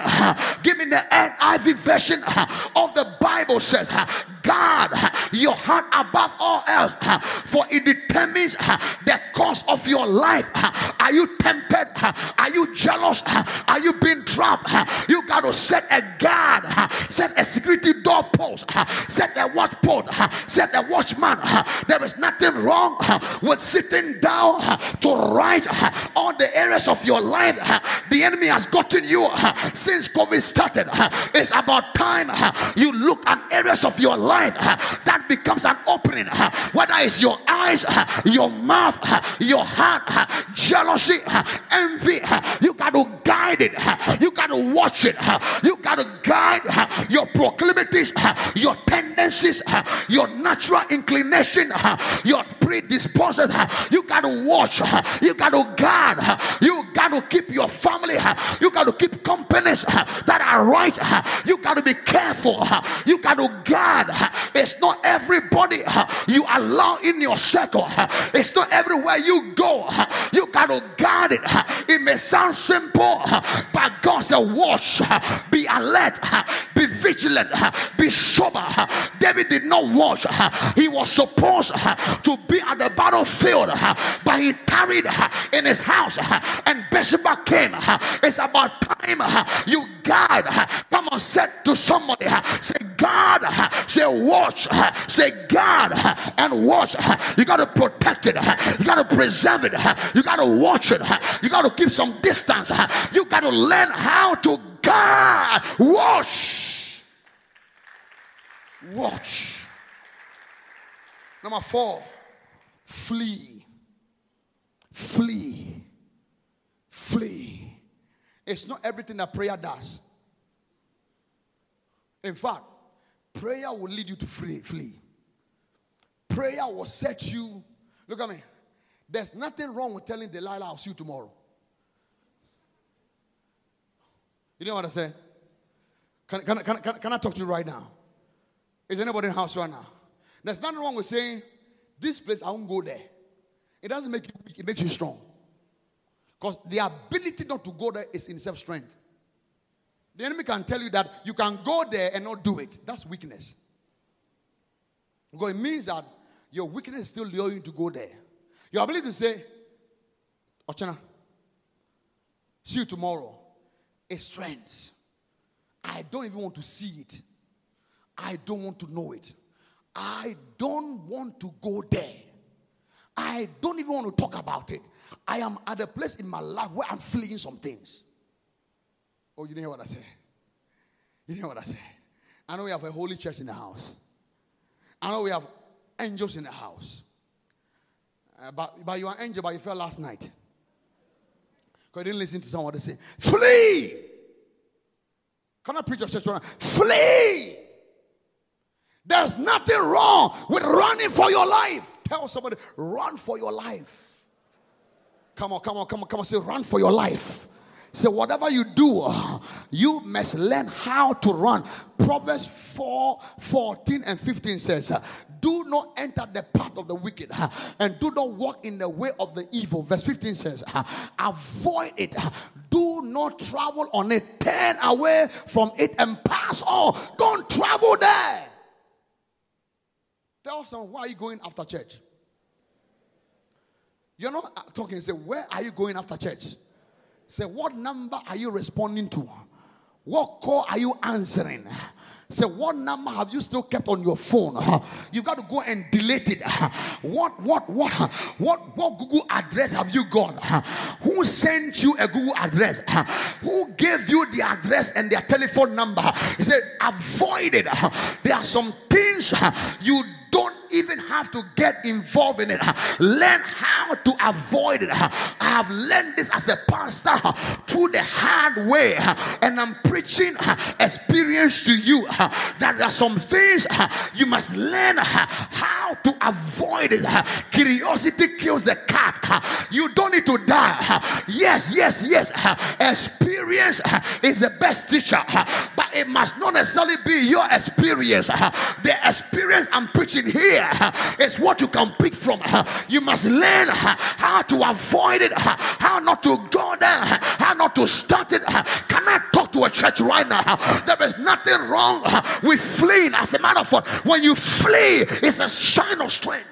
give me the NIV version of the Bible says, God your heart above all else, for it determines the course of your life. Are you tempted? Are you jealous? Are you being trapped? You got to set a guard, set a security door post, set a watch post, set a watchman. There is nothing wrong with sitting down to write uh, all the areas of your life. Uh, the enemy has gotten you uh, since COVID started. It's about time you look at areas of your life that becomes an opening. Whether it's your eyes, your mouth, your heart, jealousy, envy, you got to guide it. You got to watch it. You got to guide your proclivities, your tendencies, your natural inclination, your predisposition. You got to watch. You got to guard. You got to keep your family. You got to keep companies that are right. You got to be careful. You got to guard. It's not everybody you allow in your circle. It's not everywhere you go. You got to guard it. It may sound simple, but God said, watch, be alert, be vigilant, be sober. David did not watch. He was supposed to be at the battlefield, but he tarried in his house and Bathsheba came. It's about time you guard. Come on, say to somebody, say, God, say, watch, say, God, and watch. You got to protect it, you got to preserve it, you got to watch it, you got to keep some distance, you got to learn how to guard. Watch, watch. Number four, flee, flee, flee. It's not everything that prayer does. In fact, prayer will lead you to free, flee. Prayer will set you. Look at me. There's nothing wrong with telling Delilah, I'll see you tomorrow. You know what I said? Can, can, can, can, can I talk to you right now? Is anybody in the house right now? There's nothing wrong with saying, This place, I won't go there. It doesn't make you weak, it makes you strong. Because the ability not to go there is in self strength. The enemy can tell you that you can go there and not do it. That's weakness. Because it means that your weakness is still luring you to go there. Your ability to say, Ochana, see you tomorrow, is strength. I don't even want to see it. I don't want to know it. I don't want to go there. I don't even want to talk about it. I am at a place in my life where I'm fleeing some things. Oh, you didn't hear what I said? You didn't hear what I said? I know we have a holy church in the house. I know we have angels in the house. Uh, but, but you are an angel, but you fell last night. Because you didn't listen to someone say, Flee! Can I preach your church Flee! There's nothing wrong with running for your life. Tell somebody, run for your life. Come on, come on, come on, come on. Say, run for your life. Say, whatever you do, you must learn how to run. Proverbs 4 14 and 15 says, Do not enter the path of the wicked and do not walk in the way of the evil. Verse 15 says, Avoid it. Do not travel on it. Turn away from it and pass on. Don't travel there. Tell someone, why are you going after church? You're not uh, talking, say, where are you going after church? Say, what number are you responding to? What call are you answering? Say, what number have you still kept on your phone? You got to go and delete it. What, what, what, what, what Google address have you got? Who sent you a Google address? Who gave you the address and their telephone number? He said, avoid it. There are some things you don't even have to get involved in it. Learn how to avoid it. I have learned this as a pastor through the hard way, and I'm preaching experience to you that there are some things you must learn how to avoid it. Curiosity kills the cat. You don't need to die. Yes, yes, yes. Experience is the best teacher, but it must not necessarily be your experience. The experience I'm preaching here it's what you can pick from. You must learn how to avoid it, how not to go there, how not to start it. Can I talk to a church right now? There is nothing wrong with fleeing. As a matter of fact, when you flee, it's a sign of strength.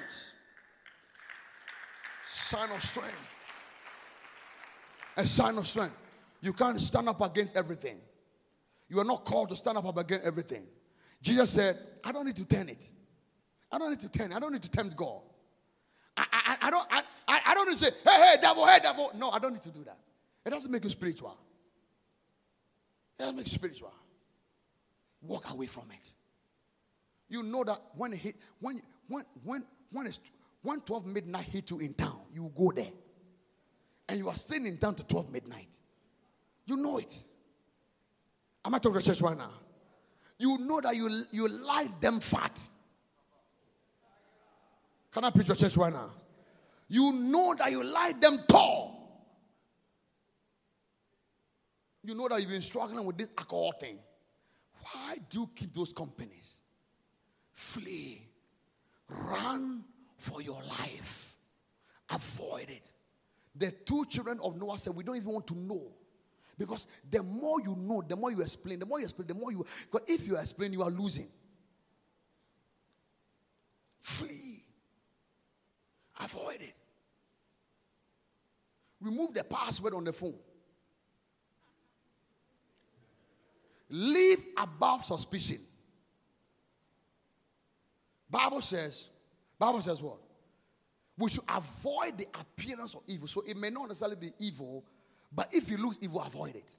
Sign of strength. A sign of strength. You can't stand up against everything. You are not called to stand up against everything. Jesus said, I don't need to turn it. I don't need to tempt. I don't need to tempt God. I, I, I don't I, I don't need to say, hey, hey, devil, hey, devil. No, I don't need to do that. It doesn't make you spiritual. It doesn't make you spiritual. Walk away from it. You know that when it hit, when when when when it's when 12 midnight hit you in town, you go there. And you are staying in town to 12 midnight. You know it. Am I talking to church right now? You know that you you light them fat. Can I preach your church right now? You know that you like them tall. You know that you've been struggling with this alcohol thing. Why do you keep those companies? Flee. Run for your life. Avoid it. The two children of Noah said, We don't even want to know. Because the more you know, the more you explain, the more you explain, the more you. Because if you explain, you are losing. Flee. Avoid it. Remove the password on the phone. Live above suspicion. Bible says, Bible says what? We should avoid the appearance of evil. So it may not necessarily be evil, but if it looks evil, avoid it.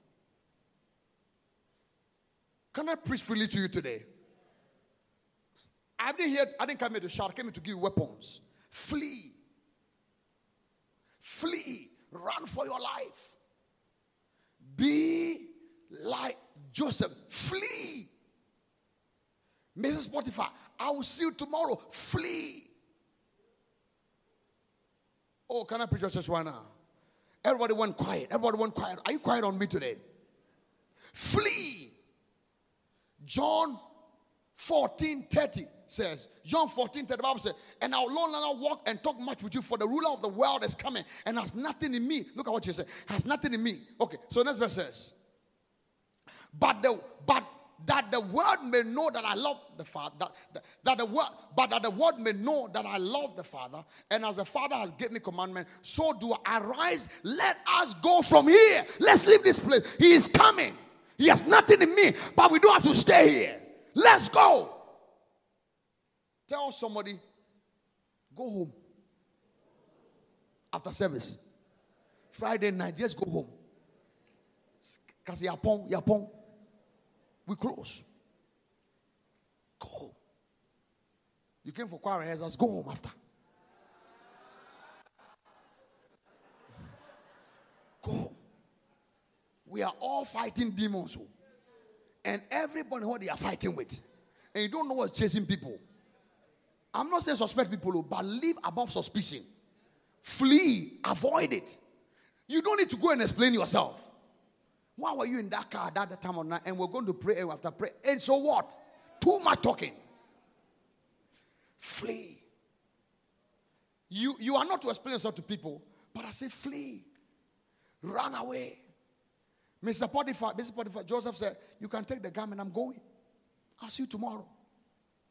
Can I preach freely to you today? I didn't hear, I didn't come here to shout, I came here to give you weapons. Flee. Flee. Run for your life. Be like Joseph. Flee. Mrs. Potiphar, I will see you tomorrow. Flee. Oh, can I preach your church right now? Everybody went quiet. Everybody went quiet. Are you quiet on me today? Flee. John 14 30 says, John 14 30, the Bible says, and I'll no longer walk and talk much with you, for the ruler of the world is coming and has nothing in me. Look at what you say, has nothing in me. Okay, so next verse says, but the but that the world may know that I love the Father, that, that, that, the word, but that the world may know that I love the Father, and as the Father has given me commandment, so do I rise. Let us go from here. Let's leave this place. He is coming. He has nothing in me, but we don't have to stay here. Let's go. Tell somebody, go home after service. Friday night, just go home. Because yapon, yapon we close. Go home. You came for choir rehearsals, go home after. Go home. We are all fighting demons. Oh. And everybody what they are fighting with. And you don't know what's chasing people. I'm not saying suspect people, oh, but live above suspicion. Flee, avoid it. You don't need to go and explain yourself. Why were you in that car at that time of night? And we're going to pray after pray. And so what? Too much talking. Flee. You, you are not to explain yourself to people, but I say flee. Run away. Mr. Potiphar, Mr. Potiphar, Joseph said, You can take the garment, and I'm going. I'll see you tomorrow.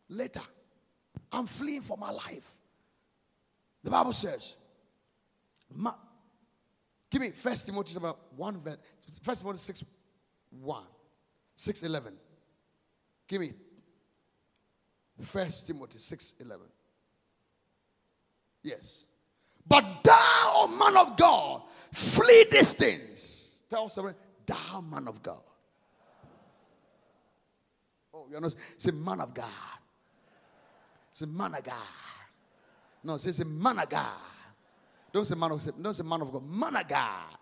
Later. I'm fleeing for my life. The Bible says, Give me First Timothy about one verse. First Timothy 6 1. 6 11. Give me First Timothy 6 11. Yes. But thou, O man of God, flee these things. Tell someone, thou man of God. Oh, you know, say man of God. Say man of God. No, say, say man of God. Don't say man of don't say man of God. Man of God.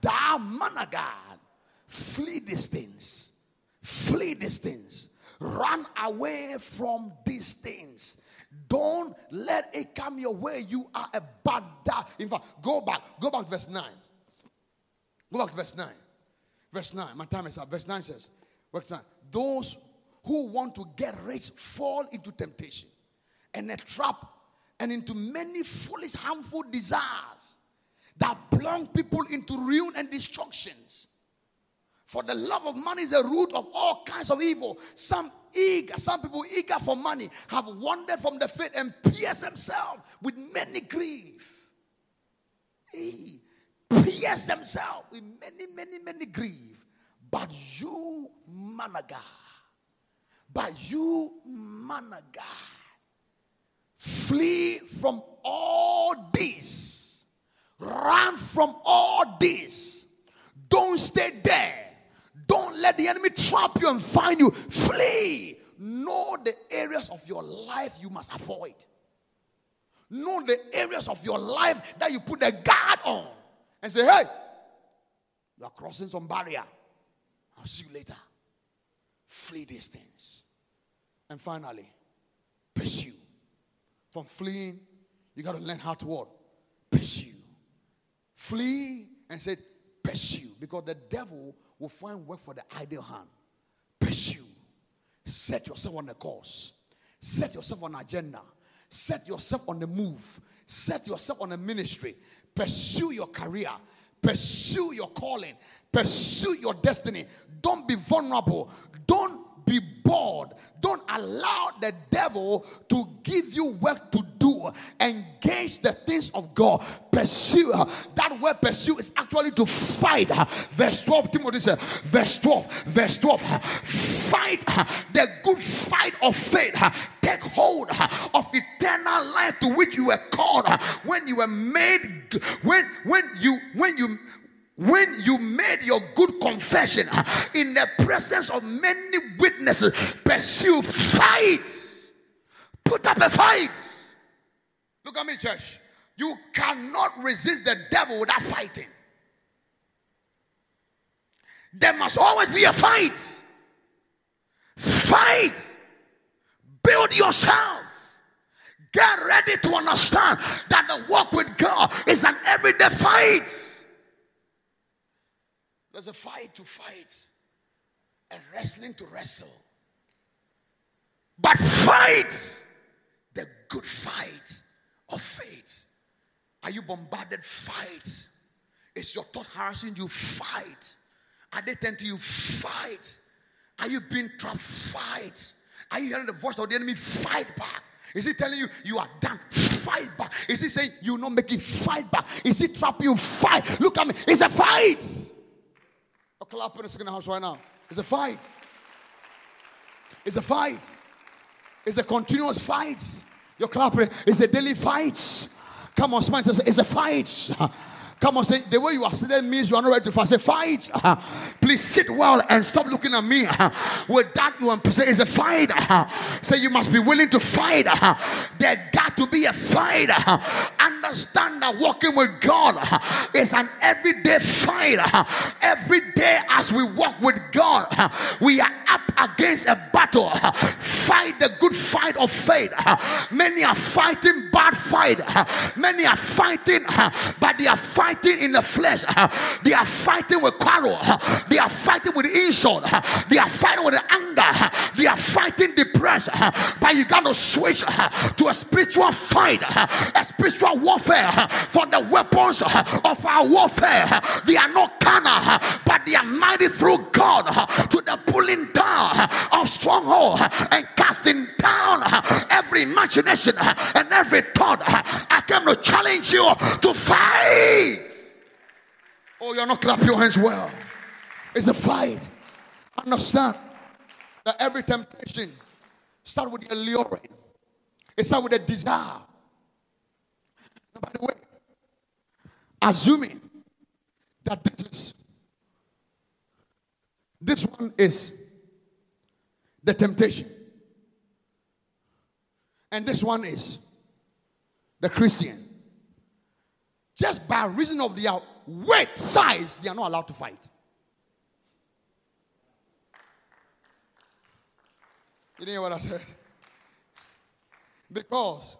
Thou man of God. Flee these things. Flee these things. Run away from these things. Don't let it come your way. You are a bad dad. In fact, go back. Go back to verse 9. Go back to verse 9. Verse 9. My time is up. Verse 9 says, verse 9. Those who want to get rich fall into temptation and a trap and into many foolish, harmful desires that plunge people into ruin and destructions. For the love of money is the root of all kinds of evil. Some eager, some people eager for money have wandered from the faith and pierced themselves with many grief. He pierced themselves with many, many, many grief. But you, man of God, but you, man of God, Flee from all this. Run from all this. Don't stay there. Don't let the enemy trap you and find you. Flee. Know the areas of your life you must avoid. Know the areas of your life that you put the guard on. And say, hey, you are crossing some barrier. I'll see you later. Flee these things. And finally, pursue. From fleeing, you got to learn how to what? Pursue. Flee and say, pursue. Because the devil will find work for the idle hand. Pursue. Set yourself on a course. Set yourself on agenda. Set yourself on the move. Set yourself on a ministry. Pursue your career. Pursue your calling. Pursue your destiny. Don't be vulnerable. Don't be bored. Don't allow the devil to give you work to do. Engage the things of God. Pursue. That word pursue is actually to fight. Verse 12, Timothy said, verse 12, verse 12. Fight the good fight of faith. Take hold of eternal life to which you were called when you were made when when you when you when you made your good confession in the presence of many witnesses, pursue, fight, put up a fight. Look at me, church. You cannot resist the devil without fighting. There must always be a fight. Fight. Build yourself. Get ready to understand that the walk with God is an everyday fight. There's a fight to fight, and wrestling to wrestle. But fight the good fight of faith. Are you bombarded? Fight. Is your thought harassing you? Fight. Are they telling you? Fight. Are you being trapped? Fight. Are you hearing the voice of the enemy? Fight back. Is he telling you you are done? Fight back. Is he saying you not making fight back? Is he trapping you? Fight. Look at me. It's a fight. Clap in the second house right now. It's a fight. It's a fight. It's a continuous fight. Your clapping is a daily fight. Come on, smile. It's a fight. Come on, say the way you are sitting means you are not ready to fight. Say fight. Uh-huh. Please sit well and stop looking at me. Uh-huh. With that, to say it's a fight. Uh-huh. Say you must be willing to fight. There got to be a fight. Understand that walking with God is an everyday fight. Every day as we walk with God, we are up against a battle. Fight the good fight of faith. Many are fighting bad fight. Many are fighting, but they are fighting fighting in the flesh. Uh, they are fighting with quarrel. Uh, they are fighting with insult. Uh, they are fighting with anger. They are fighting depression. But you got to switch to a spiritual fight, a spiritual warfare. For the weapons of our warfare, they are not carnal, but they are mighty through God to the pulling down of stronghold and casting down every imagination and every thought. I came to challenge you to fight. Oh, you're not clap your hands well. It's a fight. Understand that every temptation start with the alluring. It start with a desire. Now, by the way, assuming that this is this one is the temptation. And this one is the Christian. Just by reason of their weight, size, they are not allowed to fight. You didn't hear what I said? Because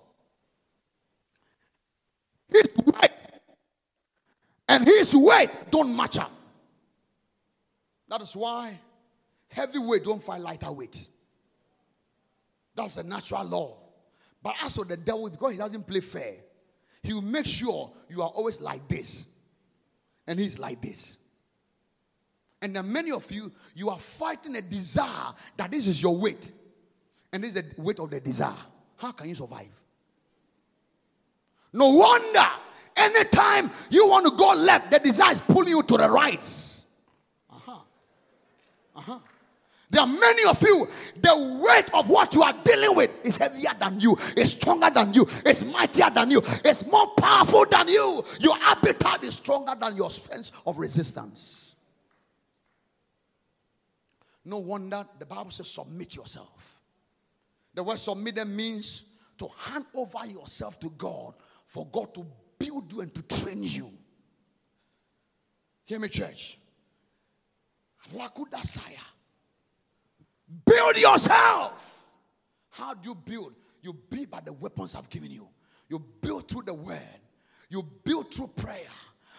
his weight and his weight don't match up. That is why heavyweight don't fight lighter weight. That's a natural law. But as for the devil, because he doesn't play fair, he will make sure you are always like this. And he's like this. And then many of you, you are fighting a desire that this is your weight. And this is the weight of the desire. How can you survive? No wonder anytime you want to go left, the desire is pulling you to the right. Uh-huh. Uh-huh. There are many of you, the weight of what you are dealing with is heavier than you, is stronger than you, is mightier than you, is more powerful than you. Your appetite is stronger than your sense of resistance. No wonder the Bible says, submit yourself. The word submit means to hand over yourself to God for God to build you and to train you. Hear me, church. Lakudasaya. Build yourself. How do you build? You build by the weapons I've given you. You build through the word. You build through prayer.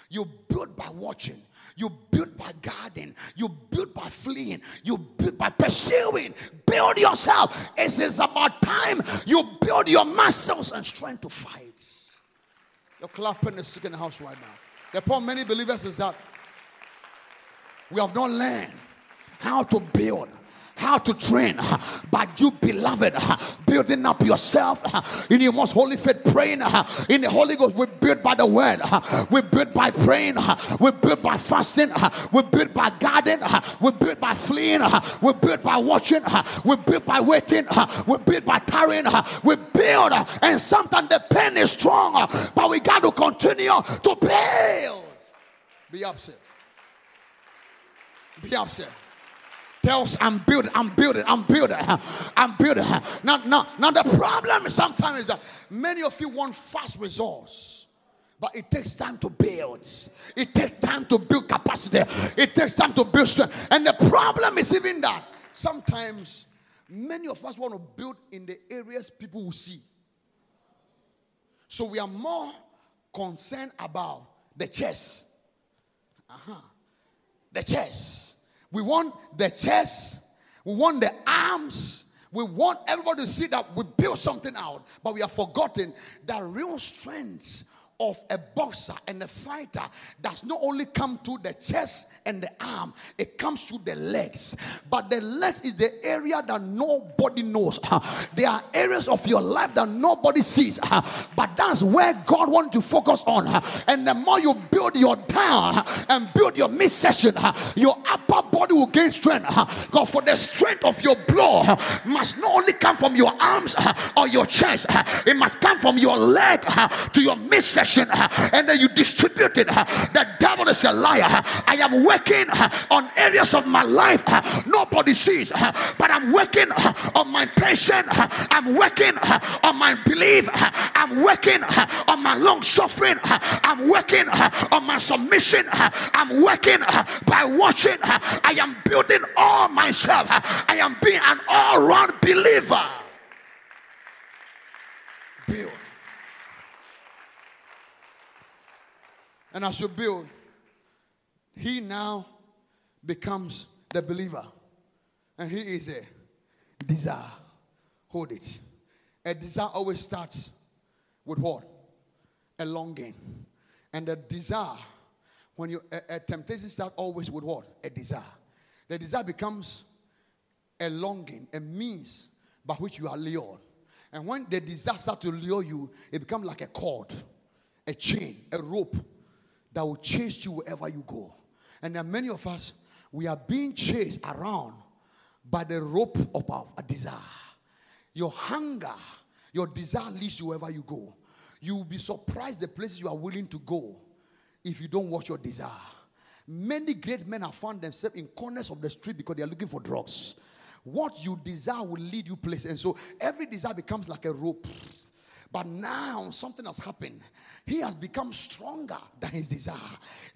You build by watching. You build by guarding. You build by fleeing. You build by pursuing. Build yourself. It is about time you build your muscles and strength to fight. You're clapping the sick in the house right now. The problem many believers is that we have not learned how to build how to train. Uh, but you, beloved, uh, building up yourself uh, in your most holy faith, praying in the Holy Ghost. We build by the word, we build by praying, we build by fasting, we build by guarding, we build by fleeing, we build by watching, we build by waiting, we build by tarrying, we build, and sometimes the pain is strong, but we got to continue to build. Be upset. Be upset tells I'm building, I'm building, I'm building, I'm building. Now, now, now the problem sometimes is that many of you want fast results. But it takes time to build. It takes time to build capacity. It takes time to build strength. And the problem is even that sometimes many of us want to build in the areas people will see. So we are more concerned about the chest. Uh-huh. The chest. We want the chest. We want the arms. We want everybody to see that we build something out, but we have forgotten that real strength of a boxer and a fighter does not only come to the chest and the arm, it comes to the legs. But the legs is the area that nobody knows. There are areas of your life that nobody sees, but that's where God wants to focus on. And the more you build your down and build your midsection, your upper body will gain strength. God, for the strength of your blow must not only come from your arms or your chest, it must come from your leg to your midsection Uh, and then you distribute it. Uh, the devil is a liar. Uh, I am working on areas of my life nobody sees, but I'm working on my patience. I'm working on my belief. I'm working on my long suffering. I'm working on my submission. I'm working by watching. I am building all myself. I am being an all round believer. Build. And as you build, he now becomes the believer. And he is a desire. Hold it. A desire always starts with what? A longing. And the desire, when you a, a temptation starts always with what? A desire. The desire becomes a longing, a means by which you are lured. And when the desire starts to lure you, it becomes like a cord, a chain, a rope that will chase you wherever you go. And there are many of us, we are being chased around by the rope of our desire. Your hunger, your desire leads you wherever you go. You will be surprised the places you are willing to go if you don't watch your desire. Many great men have found themselves in corners of the street because they are looking for drugs. What you desire will lead you places. And so every desire becomes like a rope. But now something has happened. He has become stronger than his desire.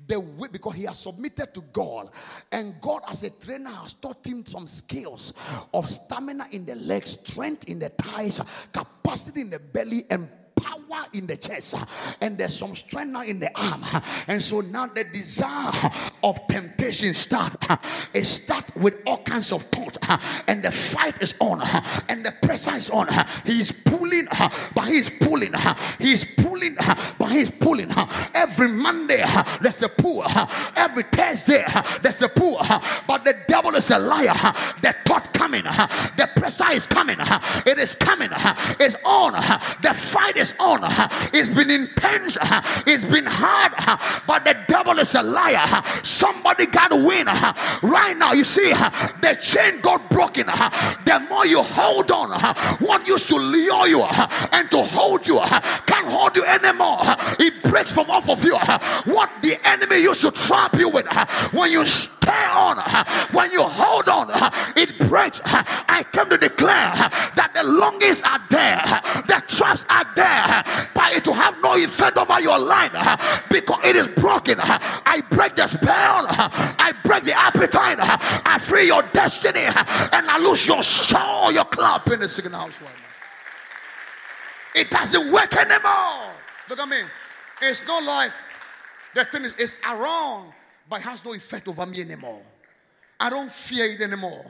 The way because he has submitted to God, and God, as a trainer, has taught him some skills of stamina in the legs, strength in the thighs, capacity in the belly, and power in the chest and there's some strength now in the arm and so now the desire of temptation start it start with all kinds of thought and the fight is on and the pressure is on he's pulling but he's pulling he's pulling but he's pulling every monday there's a pull every thursday there's a pull but the devil is a liar the thought coming the pressure is coming it is coming it's on the fight is on. It's been intense. It's been hard. But the devil is a liar. Somebody got to win right now. You see, the chain got broken. The more you hold on, what used to lure you and to hold you can't hold you anymore. It breaks from off of you. What the enemy used to trap you with, when you stay on, when you hold on, it breaks. I come to declare that the longest are there, the traps are there, but it will have no effect over your life because it is broken. I break the spell, I break the appetite, I free your destiny, and I lose your soul. Your club in the second house right now. It doesn't work anymore. Look at me. It's not like the thing is it's around, but it has no effect over me anymore. I don't fear it anymore.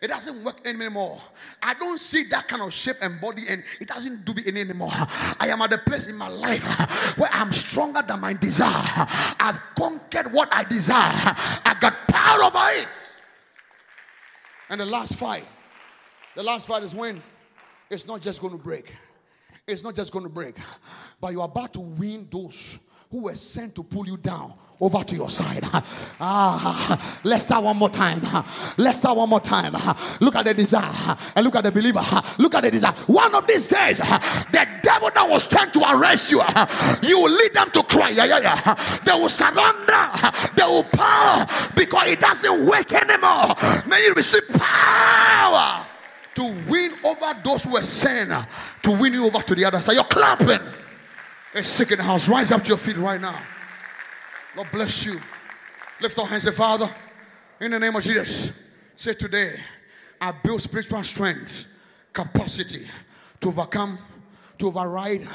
It doesn't work anymore. I don't see that kind of shape and body, and it doesn't do me any anymore. I am at a place in my life where I'm stronger than my desire. I've conquered what I desire. I got power over it. And the last fight, the last fight is when it's not just going to break. It's not just going to break, but you're about to win those who were sent to pull you down over to your side. Ah, let's start one more time. Let's start one more time. Look at the desire and look at the believer. Look at the desire. One of these days, the devil that was sent to arrest you, you will lead them to cry. Yeah, yeah, yeah. They will surrender. They will power because it doesn't work anymore. May you receive power to win over those who are sent to win you over to the other side. You're clapping. A sick in the house. Rise up to your feet right now. Lord bless you. Lift our hands, say, Father, in the name of Jesus, say today, I build spiritual strength, capacity to overcome, to override,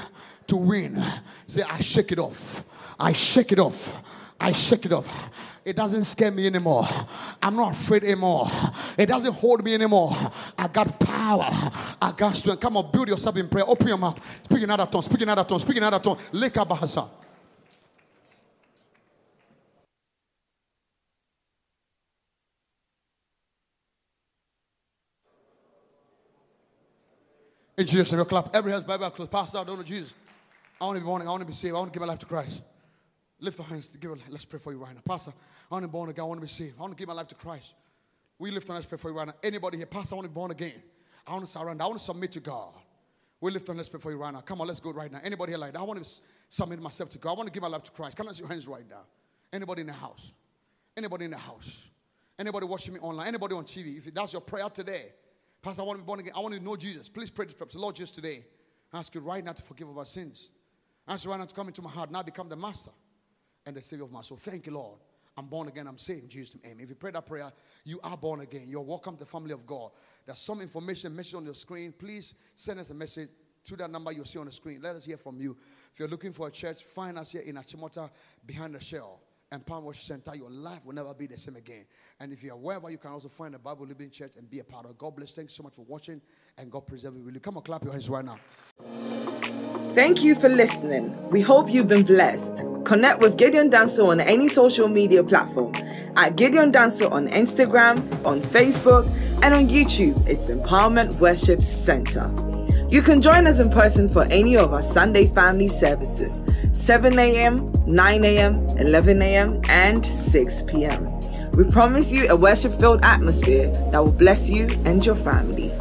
to win. Say, I shake it off. I shake it off. I shake it off. It doesn't scare me anymore. I'm not afraid anymore. It doesn't hold me anymore. I got power. I got strength. Come on, build yourself in prayer. Open your mouth. Speak in other tongues. Speak in other tongues. Speak in other tongues. Leka bahasa. In Jesus' name, clap. Every hands, Bible close. Pastor, I don't know Jesus. I want to be born again. I want to be saved. I want to give my life to Christ. Lift your hands. Give let's pray for you right now. Pastor, I want to be born again. I want to be saved. I want to give my life to Christ. We lift and let's pray for you right now. Anybody here, Pastor, I want to be born again. I want to surrender. I want to submit to God. We lift and let's pray for you right now. Come on, let's go right now. Anybody here like that? I want to submit myself to God. I want to give my life to Christ. Come on, your hands right now. Anybody in the house? Anybody in the house? Anybody watching me online? Anybody on TV? If that's your prayer today, Pastor, I want to be born again. I want to know Jesus. Please pray this prayer. Lord, just today, I ask you right now to forgive of our sins. I ask you right now to come into my heart. Now become the master and the savior of my soul. Thank you, Lord. I'm born again. I'm in Jesus' name. If you pray that prayer, you are born again. You're welcome to the family of God. There's some information message on your screen. Please send us a message to that number you see on the screen. Let us hear from you. If you're looking for a church, find us here in Achimota behind the shell. Empower Worship Center, your life will never be the same again. And if you're wherever, you can also find a Bible Living Church and be a part of. God bless. Thanks so much for watching, and God preserve you. Will you come and clap your hands right now? Thank you for listening. We hope you've been blessed. Connect with Gideon Danso on any social media platform at Gideon Danso on Instagram, on Facebook, and on YouTube. It's Empowerment Worship Center. You can join us in person for any of our Sunday family services 7 a.m., 9 a.m., 11 a.m., and 6 p.m. We promise you a worship filled atmosphere that will bless you and your family.